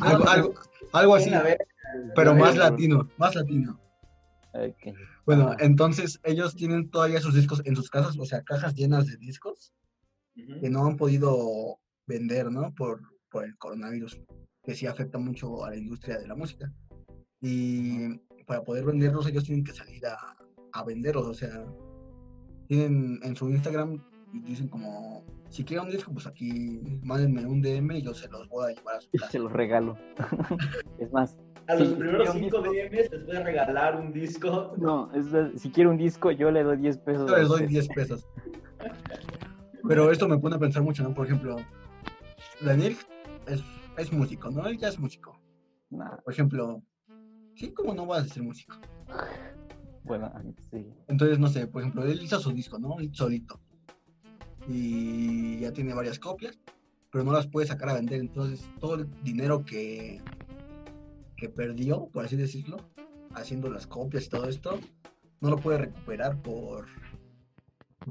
Speaker 2: algo, algo, algo así, pero más latino, más latino. Bueno,
Speaker 3: Ajá.
Speaker 2: entonces ellos tienen todavía sus discos en sus casas, o sea, cajas llenas de discos que no han podido vender, ¿no? Por, por el coronavirus, que sí afecta mucho a la industria de la música. Y para poder venderlos, ellos tienen que salir a, a venderlos, o sea, tienen en su Instagram, dicen como, si quieren un disco, pues aquí mándenme un DM y yo se los voy a llevar a su
Speaker 3: Y
Speaker 2: casa.
Speaker 3: se los regalo. es más,
Speaker 1: A los primeros
Speaker 3: sí, un
Speaker 1: cinco
Speaker 3: disco.
Speaker 1: DMs les voy a regalar un disco.
Speaker 3: no, es si quiero un disco, yo le doy 10 pesos.
Speaker 2: Yo les doy
Speaker 3: usted.
Speaker 2: 10 pesos. Pero esto me pone a pensar mucho, ¿no? Por ejemplo, Daniel es, es músico, ¿no? Él ya es músico.
Speaker 3: Nah,
Speaker 2: Por ejemplo, sí, ¿cómo no vas a ser músico?
Speaker 3: Bueno, sí.
Speaker 2: Entonces, no sé, por ejemplo, él hizo su disco, ¿no? Solito. Y ya tiene varias copias, pero no las puede sacar a vender. Entonces, todo el dinero que, que perdió, por así decirlo, haciendo las copias y todo esto, no lo puede recuperar por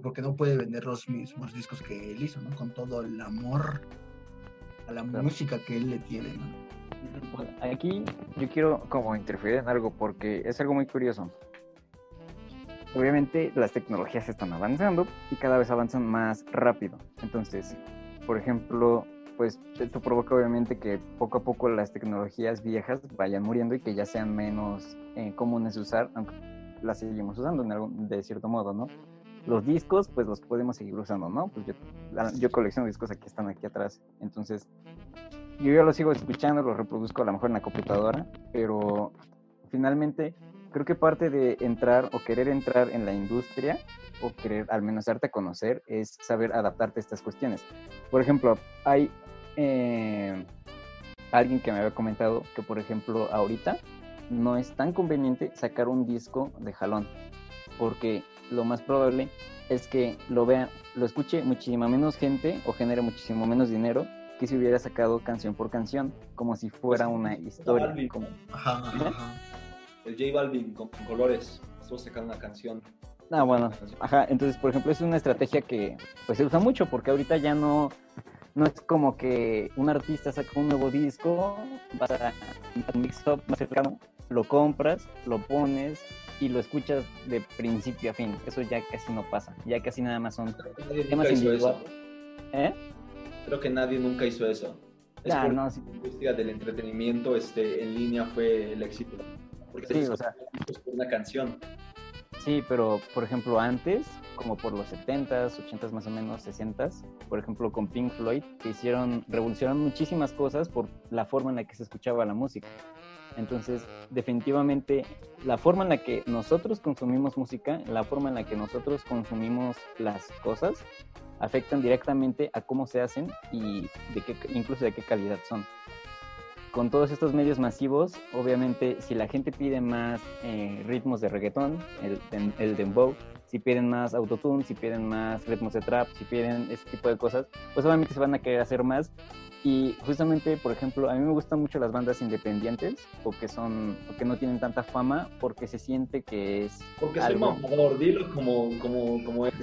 Speaker 2: porque no puede vender los mismos discos que él hizo, ¿no? Con todo el amor a la música que él le tiene, ¿no?
Speaker 3: aquí yo quiero como interferir en algo porque es algo muy curioso. Obviamente las tecnologías están avanzando y cada vez avanzan más rápido. Entonces, por ejemplo, pues esto provoca obviamente que poco a poco las tecnologías viejas vayan muriendo y que ya sean menos eh, comunes de usar, aunque las seguimos usando en algún, de cierto modo, ¿no? Los discos, pues los podemos seguir usando, ¿no? Pues yo, yo colecciono discos aquí, están aquí atrás. Entonces, yo ya los sigo escuchando, los reproduzco a lo mejor en la computadora, pero finalmente creo que parte de entrar o querer entrar en la industria o querer al menos darte a conocer es saber adaptarte a estas cuestiones. Por ejemplo, hay eh, alguien que me había comentado que, por ejemplo, ahorita no es tan conveniente sacar un disco de jalón, porque lo más probable es que lo vea, lo escuche muchísima menos gente o genere muchísimo menos dinero que si hubiera sacado canción por canción, como si fuera pues, una historia. Como...
Speaker 1: El J Balvin con, colores, estuvo sacando una canción.
Speaker 3: Ah, bueno, ajá, entonces, por ejemplo, es una estrategia que pues se usa mucho porque ahorita ya no, no es como que un artista saca un nuevo disco, vas a un mix-up más cercano, lo compras, lo pones y lo escuchas de principio a fin. Eso ya casi no pasa. Ya casi nada más son temas individuales.
Speaker 1: ¿Eh? Creo que nadie nunca hizo eso. Es
Speaker 3: por
Speaker 1: no, la industria del entretenimiento este, en línea fue el éxito. Porque sí, o sea, por una canción.
Speaker 3: Sí, pero por ejemplo antes, como por los 70s, 80s más o menos, 60s, por ejemplo con Pink Floyd, que hicieron, revolucionaron muchísimas cosas por la forma en la que se escuchaba la música. Entonces, definitivamente, la forma en la que nosotros consumimos música, la forma en la que nosotros consumimos las cosas, afectan directamente a cómo se hacen y de qué, incluso de qué calidad son. Con todos estos medios masivos, obviamente, si la gente pide más eh, ritmos de reggaetón, el, el dembow, si piden más autotune, si piden más ritmos de trap, si piden ese tipo de cosas, pues obviamente se van a querer hacer más y justamente, por ejemplo, a mí me gustan mucho las bandas independientes o que son o que no tienen tanta fama porque se siente que es
Speaker 1: porque soy mamador, dilo como como como es.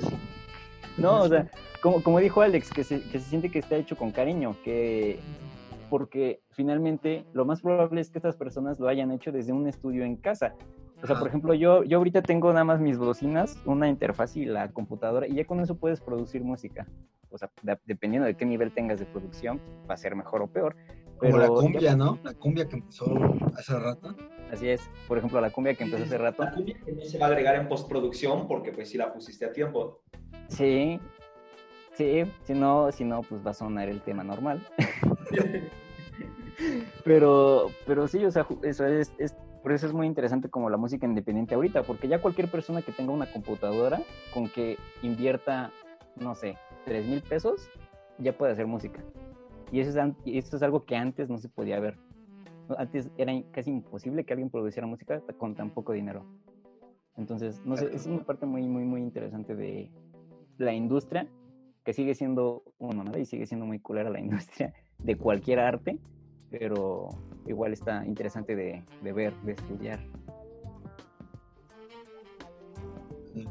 Speaker 3: No, o sea, como, como dijo Alex, que se, que se siente que está hecho con cariño, que porque finalmente lo más probable es que estas personas lo hayan hecho desde un estudio en casa. O sea, por ejemplo, yo, yo ahorita tengo nada más mis bocinas, una interfaz y la computadora, y ya con eso puedes producir música o sea, dependiendo de qué nivel tengas de producción, va a ser mejor o peor.
Speaker 2: Como la cumbia, ¿no? La cumbia que empezó hace rato.
Speaker 3: Así es, por ejemplo, la cumbia que empezó hace rato.
Speaker 1: La cumbia que no se va a agregar en postproducción porque pues si la pusiste a tiempo.
Speaker 3: Sí, sí, si no, si no, pues va a sonar el tema normal. pero, pero sí, o sea, eso es, por eso es muy interesante como la música independiente ahorita, porque ya cualquier persona que tenga una computadora con que invierta, no sé, 3 mil pesos, ya puede hacer música. Y eso, es, eso es algo que antes no se podía ver. Antes era casi imposible que alguien produciera música con tan poco dinero. Entonces, no sé, es una parte muy, muy, muy interesante de la industria, que sigue siendo una nada y sigue siendo muy culera la industria de cualquier arte, pero igual está interesante de, de ver, de estudiar.
Speaker 2: ¿Qué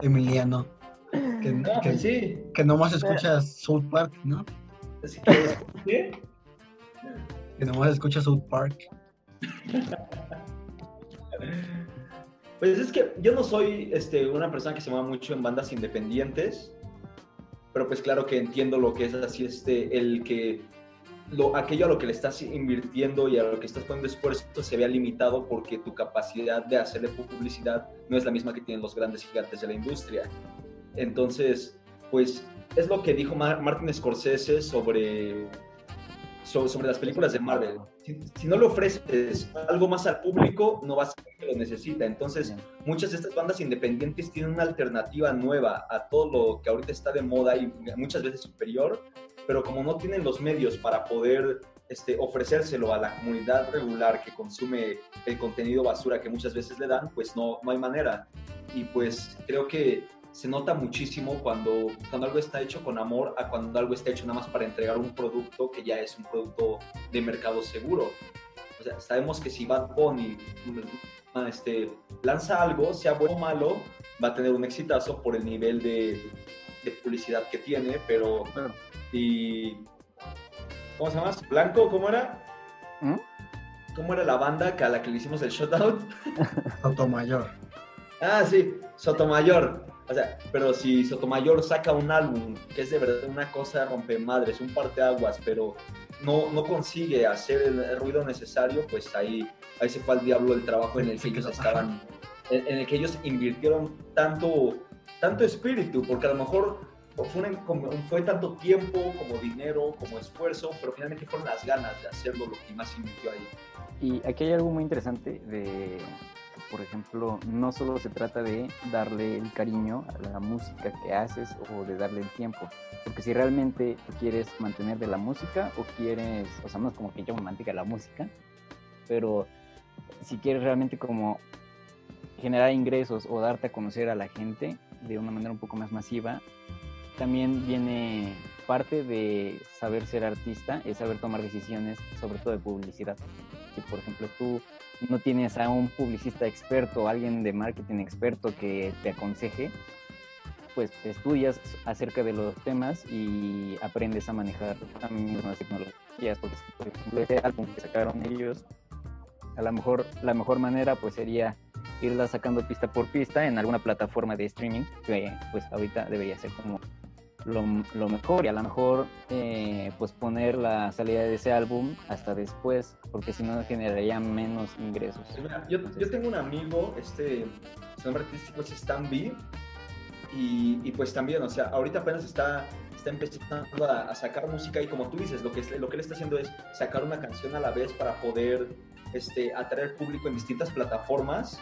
Speaker 2: Emiliano. Que, no, que, pues sí. que nomás escuchas South Park, ¿no? ¿Qué? Que nomás escuchas South Park.
Speaker 1: Pues es que yo no soy este, una persona que se mueva mucho en bandas independientes, pero pues claro que entiendo lo que es así, este, el que lo, aquello a lo que le estás invirtiendo y a lo que estás poniendo esfuerzo se vea limitado porque tu capacidad de hacerle publicidad no es la misma que tienen los grandes gigantes de la industria. Entonces, pues es lo que dijo Martin Scorsese sobre, sobre, las películas de Marvel. Si, no le ofreces algo más al público, no vas a ser que lo necesita. Entonces, muchas de estas bandas independientes tienen una alternativa nueva a todo lo que ahorita está de moda y muchas veces superior pero como no tienen los medios para poder este, ofrecérselo a la comunidad regular que consume el contenido basura que muchas veces le dan, pues no, no hay manera. Y pues creo que se nota muchísimo cuando, cuando algo está hecho con amor a cuando algo está hecho nada más para entregar un producto que ya es un producto de mercado seguro. O sea, sabemos que si Bad Bunny mm, este, lanza algo, sea bueno o malo, va a tener un exitazo por el nivel de, de publicidad que tiene, pero... Y, ¿Cómo se llama? ¿Blanco? ¿Cómo era?
Speaker 3: ¿Mm?
Speaker 1: ¿Cómo era la banda que a la que le hicimos el shoutout?
Speaker 2: Sotomayor.
Speaker 1: Ah, sí, Sotomayor. O sea, pero si Sotomayor saca un álbum que es de verdad una cosa rompemadres, un parteaguas, pero no, no consigue hacer el ruido necesario, pues ahí, ahí se fue al diablo el trabajo en el que ellos estaban, en, en el que ellos invirtieron tanto, tanto espíritu, porque a lo mejor fue, como- fue tanto tiempo como dinero, como esfuerzo, pero finalmente fueron las ganas de hacerlo lo que más invirtió ahí.
Speaker 3: Y aquí hay algo muy interesante de, por ejemplo, no solo se trata de darle el cariño a la música que haces o de darle el tiempo, porque si realmente tú quieres mantener de la música o quieres, o sea, no es como que yo mantenga la música, pero si quieres realmente como generar ingresos o darte a conocer a la gente de una manera un poco más masiva, también viene parte de saber ser artista, es saber tomar decisiones, sobre todo de publicidad. Si por ejemplo tú no tienes a un publicista experto, alguien de marketing experto que te aconseje, pues estudias acerca de los temas y aprendes a manejar también nuevas tecnologías, porque por ejemplo ese álbum que sacaron ellos, a lo mejor la mejor manera pues sería irla sacando pista por pista en alguna plataforma de streaming, que pues ahorita debería ser como lo, lo mejor y a lo mejor eh, pues poner la salida de ese álbum hasta después, porque si no generaría menos ingresos.
Speaker 1: Mira, yo, yo tengo un amigo, este, su nombre artístico es Stan B, y, y pues también, o sea, ahorita apenas está, está empezando a, a sacar música y como tú dices, lo que, es- lo que él está haciendo es sacar una canción a la vez para poder este, atraer público en distintas plataformas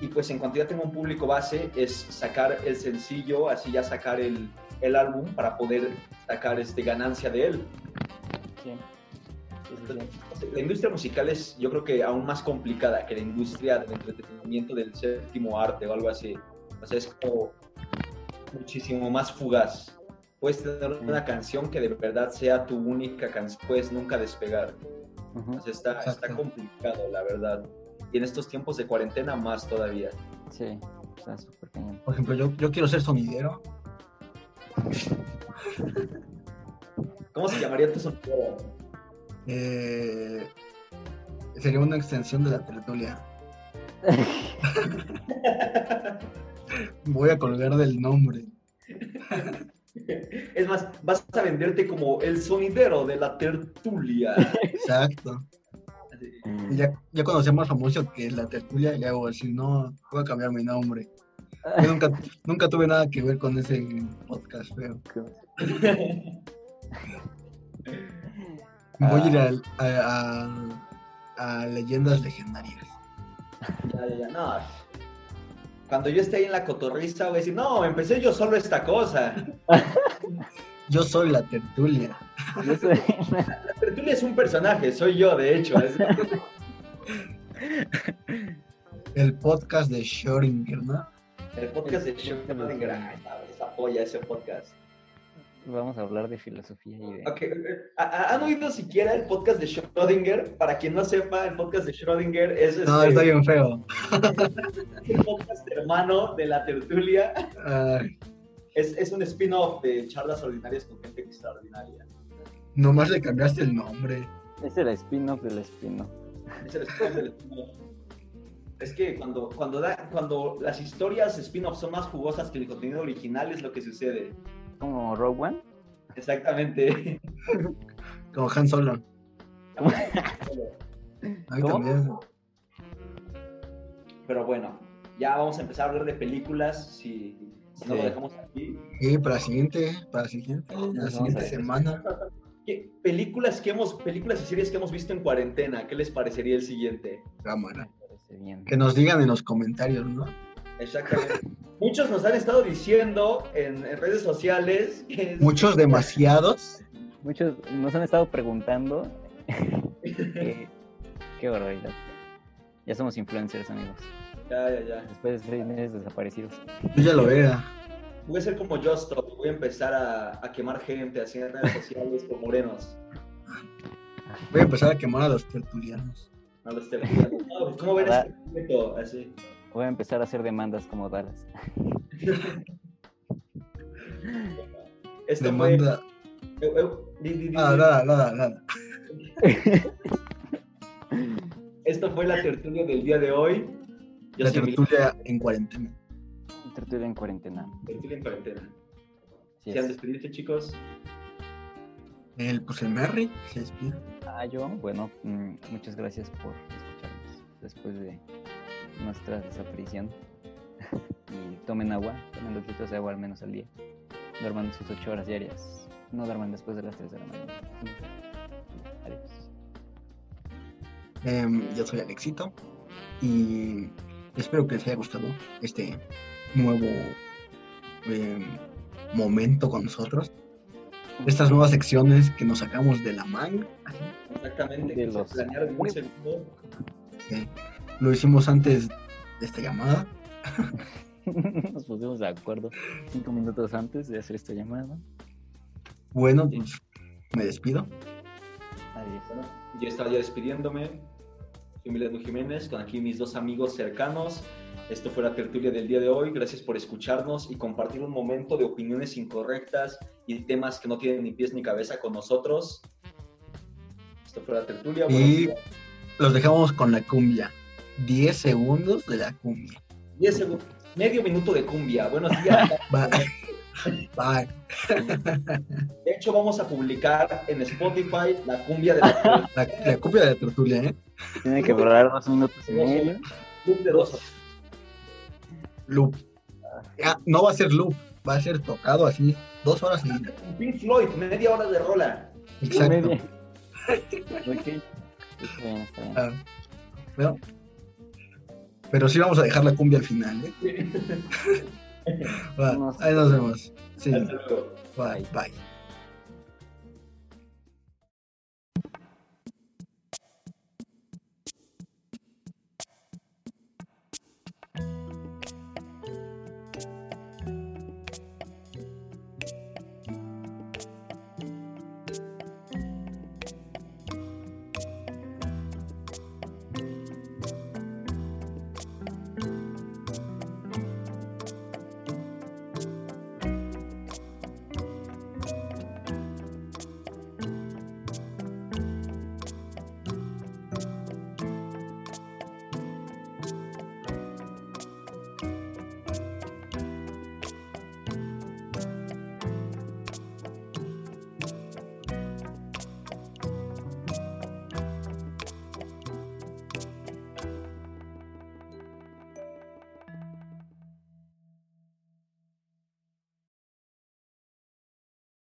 Speaker 1: y pues en cuanto ya tenga un público base es sacar el sencillo, así ya sacar el, el álbum para poder sacar este, ganancia de él.
Speaker 3: Sí. Sí, sí, sí.
Speaker 1: La industria musical es, yo creo que aún más complicada que la industria del entretenimiento del séptimo arte o algo así. O sea, es como muchísimo más fugaz. Puedes tener una canción que de verdad sea tu única canción, puedes nunca despegar.
Speaker 3: Ujú.
Speaker 1: O sea, está, está complicado, la verdad. Y en estos tiempos de cuarentena más todavía.
Speaker 3: Sí, sea, súper cañón.
Speaker 2: Por ejemplo, yo, yo quiero ser sonidero.
Speaker 1: ¿Cómo se llamaría tu sonido?
Speaker 2: Eh, sería una extensión de la tertulia. Voy a colgar del nombre.
Speaker 1: Es más, vas a venderte como el sonidero de la tertulia.
Speaker 2: Exacto. Y ya, ya sea más famoso que la tertulia, ya voy a decir, no, voy a cambiar mi nombre. Yo nunca, nunca tuve nada que ver con ese podcast feo. Voy a ir al- a, a- a leyendas legendarias.
Speaker 1: Ya, ya, ya, no. Cuando yo esté ahí en la cotorriza, voy a decir, no, empecé yo solo esta cosa.
Speaker 2: Yo soy la tertulia.
Speaker 3: Yo soy-
Speaker 1: La tertulia es un personaje, soy yo, de hecho. es-
Speaker 2: El podcast de Schrödinger, ¿no?
Speaker 1: El podcast de Schrödinger, ah, esa, esa polla, ese podcast.
Speaker 3: Vamos a hablar de filosofía y de...
Speaker 1: Ok, ¿ha- ha- ¿Han oído siquiera el podcast de Schrödinger? Para quien no sepa, el podcast de Schrödinger es
Speaker 2: No,
Speaker 1: este,
Speaker 2: está bien feo.
Speaker 1: el podcast hermano de la tertulia.
Speaker 2: Ay,
Speaker 1: Es, es un spin-off de charlas ordinarias con gente extraordinaria.
Speaker 2: nomás le cambiaste el nombre.
Speaker 3: Es el spin-off del spin-off.
Speaker 1: Es el spin-off del spin-off. Es que cuando, cuando, da, cuando las historias spin-off son más jugosas que el contenido original es lo que sucede.
Speaker 3: Como Rogue One.
Speaker 1: Exactamente.
Speaker 2: Como Han Solo. A mí
Speaker 3: ¿Cómo?
Speaker 2: también.
Speaker 1: Pero bueno, ya vamos a empezar a hablar de películas si, si no
Speaker 3: Sí.
Speaker 1: lo dejamos aquí.
Speaker 2: Y para la siguiente, para la siguiente, la semana.
Speaker 1: ¿Qué películas que hemos, películas y series que hemos visto en cuarentena, ¿qué les parecería el siguiente?
Speaker 2: Cámara.
Speaker 3: Bien.
Speaker 2: Que nos digan en los comentarios, ¿no?
Speaker 1: Exactamente. Muchos nos han estado diciendo en, en redes sociales que es-
Speaker 2: Muchos demasiados.
Speaker 3: Muchos nos han estado preguntando qué, qué barbaridad. Ya somos influencers, amigos.
Speaker 1: Ya, ya, ya.
Speaker 3: Después de seis meses desaparecidos.
Speaker 2: Yo ya lo era.
Speaker 1: Voy a ser como Justo, voy a empezar a, a quemar gente así en redes sociales por morenos.
Speaker 2: Voy a empezar a quemar a los tertulianos.
Speaker 1: A los tertulianos. No, pues, ¿Cómo ven
Speaker 3: Ah.
Speaker 1: este proyecto? Así.
Speaker 3: Voy a empezar a hacer demandas como Dallas.
Speaker 1: Esto
Speaker 2: Demanda.
Speaker 1: fue. eh, eh, di- di- di-
Speaker 2: Nada, nada, nada, nada.
Speaker 1: Esto fue la tertulia del día de hoy. Yo
Speaker 2: La tertulia en cuarentena.
Speaker 3: Tertulia en cuarentena.
Speaker 1: tertulia en cuarentena.
Speaker 3: Así
Speaker 1: ¿Quieran
Speaker 3: es.
Speaker 1: despedirse, chicos?
Speaker 2: El, pues el Merry se despide.
Speaker 3: Ah, yo, bueno, mm, muchas gracias por escucharnos después de nuestra desaparición. y tomen agua, tomen dos litros de agua al menos al día. Duerman sus ocho horas diarias. No duerman después de las 3 de la mañana. Adiós.
Speaker 2: Em, yo soy Alexito y espero que les haya gustado este nuevo em, momento con nosotros. Estas nuevas secciones que nos sacamos de la manga.
Speaker 1: Exactamente.
Speaker 3: De los
Speaker 2: que lo hicimos antes de esta llamada.
Speaker 3: Nos pusimos de acuerdo cinco minutos antes de hacer esta llamada.
Speaker 2: Bueno, pues me despido.
Speaker 3: Adiós.
Speaker 1: Bueno, yo estaba ya despidiéndome. Soy Emiliano Jiménez, con aquí mis dos amigos cercanos. Esto fue la tertulia del día de hoy. Gracias por escucharnos y compartir un momento de opiniones incorrectas y temas que no tienen ni pies ni cabeza con nosotros. Esto fue la tertulia.
Speaker 2: Y-
Speaker 1: Buenos días.
Speaker 2: Los dejamos con la cumbia. 10 segundos de la cumbia.
Speaker 1: 10 segundos. Medio minuto de cumbia. Buenos días.
Speaker 2: Bye. Bye.
Speaker 1: De hecho, vamos a publicar en Spotify la cumbia de la
Speaker 2: La, la cumbia de la tertulia, ¿eh?
Speaker 3: Tiene que borrar dos minutos y medio.
Speaker 1: Club de dos.
Speaker 2: Loop. Ah, no va a ser loop, va a ser tocado así, dos horas y
Speaker 1: Pink Floyd, media hora de rola.
Speaker 2: Exacto.
Speaker 3: Media. Ok. Está bien, está bien.
Speaker 2: Ah, bueno. Pero sí vamos a dejar la cumbia al final, ¿eh? Va, ahí nos vemos. Sí, bye, bye.